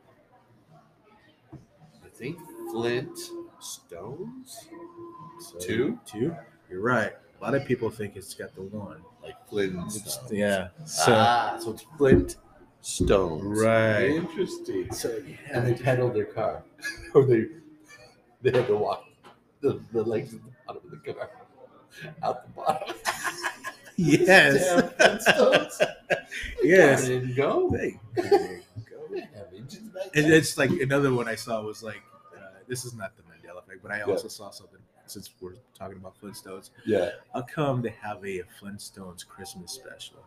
Speaker 3: I think Flint Stones
Speaker 2: So,
Speaker 3: Two?
Speaker 2: Two. You're right. A lot of people think it's got the one.
Speaker 3: like Flint
Speaker 2: yeah. So
Speaker 3: ah, so it's Flint Stones.
Speaker 2: Right.
Speaker 3: Interesting.
Speaker 2: so
Speaker 3: And
Speaker 2: yeah.
Speaker 3: they pedaled their car, or they they had to walk the, the legs at the bottom of the car out the bottom.
Speaker 2: Yes.
Speaker 3: Damn Flintstones.
Speaker 2: yes.
Speaker 3: There you go.
Speaker 2: Hey, there you go.
Speaker 3: They have engines back
Speaker 2: And it's like another one I saw was like, uh, this is not the Mandela effect, but I
Speaker 3: Yeah.
Speaker 2: also saw something since we're talking about Flintstones.
Speaker 3: yeah.
Speaker 2: How come they have a Flintstones Christmas special?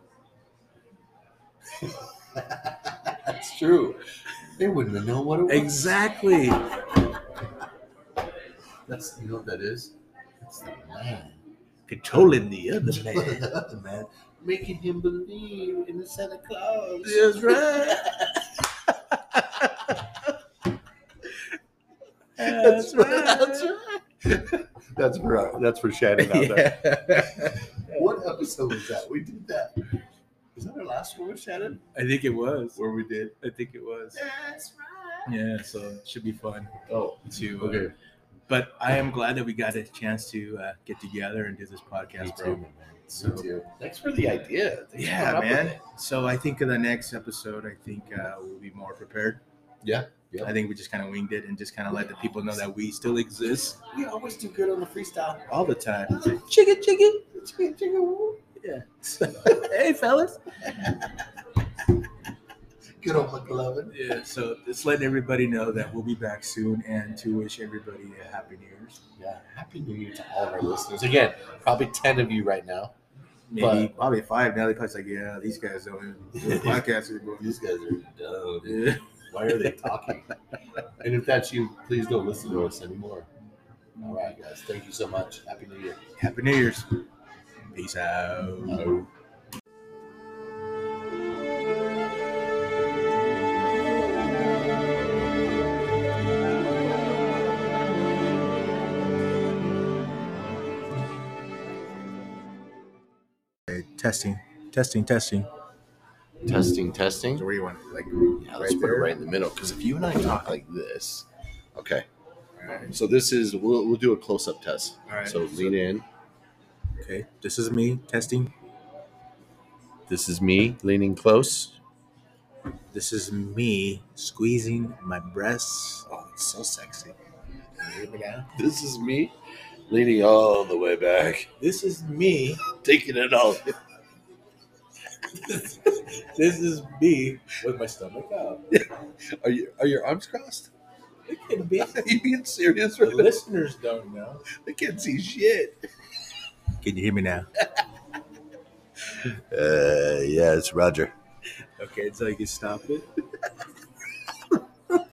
Speaker 3: That's true. They wouldn't have known what it was.
Speaker 2: Exactly.
Speaker 3: That's you know what that is? It's the man.
Speaker 2: Controlling the other man.
Speaker 3: The
Speaker 2: man.
Speaker 3: man. making him believe in the Santa Claus.
Speaker 2: That's right.
Speaker 3: That's right. That's right. That's for that's for Shannon out there.
Speaker 2: Yeah.
Speaker 3: What episode was that? We did that. Was that our last one with Shannon?
Speaker 2: I think it was.
Speaker 3: Where we did?
Speaker 2: I think it was.
Speaker 3: That's right.
Speaker 2: Yeah, so it should be fun
Speaker 3: Oh,
Speaker 2: to. uh,
Speaker 3: okay.
Speaker 2: but I am glad that we got a chance to uh, get together and do this podcast,
Speaker 3: Me
Speaker 2: bro.
Speaker 3: too, man.
Speaker 2: So-
Speaker 3: Me too. Thanks for the idea. Thanks
Speaker 2: Yeah,
Speaker 3: coming up with
Speaker 2: man. So I think in the next episode, I think uh, we'll be more prepared.
Speaker 3: Yeah, yeah.
Speaker 2: I think we just kind of winged it and just kind of let the people know that we still exist
Speaker 3: We always do good on the freestyle.
Speaker 2: all the time. Chicken, chicken.
Speaker 3: Chicken, chicken, woo.
Speaker 2: Yeah. hey, fellas.
Speaker 3: Good old McLovin.
Speaker 2: Yeah. So just letting everybody know that we'll be back soon and to wish everybody a happy New Year's.
Speaker 3: Yeah. Happy New Year to all of our listeners. Again, probably 10 of you right now.
Speaker 2: Maybe
Speaker 3: But-
Speaker 2: probably five now. They probably like, yeah, these guys don't even do a podcast anymore.
Speaker 3: These guys are dumb.
Speaker 2: Yeah.
Speaker 3: Why are they talking? and if that's you, please don't listen to us anymore. All right, guys. Thank you so much. Happy New Year.
Speaker 2: Happy New Year's. Peace out.
Speaker 3: Oh.
Speaker 2: Okay, testing, testing, testing.
Speaker 3: Testing, testing.
Speaker 2: So where you want it? Like
Speaker 3: Yeah, let's
Speaker 2: right
Speaker 3: put it
Speaker 2: there?
Speaker 3: right in the middle. Because if you and I talk like this, okay.
Speaker 2: All right.
Speaker 3: So this is we'll, we'll do a close up test.
Speaker 2: All right.
Speaker 3: So lean in.
Speaker 2: Okay, this is me testing.
Speaker 3: This is me leaning close.
Speaker 2: This is me squeezing my breasts.
Speaker 3: Oh, it's so sexy.
Speaker 2: Can you hear me now?
Speaker 3: This is me leaning all the way back,
Speaker 2: This is me.
Speaker 3: taking it all.
Speaker 2: This is me with my stomach out.
Speaker 3: Are you are your arms crossed?
Speaker 2: It can be.
Speaker 3: Are you being serious
Speaker 2: The
Speaker 3: right now?
Speaker 2: listeners don't know.
Speaker 3: I can't see shit.
Speaker 2: Can you hear me now?
Speaker 3: Uh, yeah, it's Roger.
Speaker 2: Okay, so you can stop it.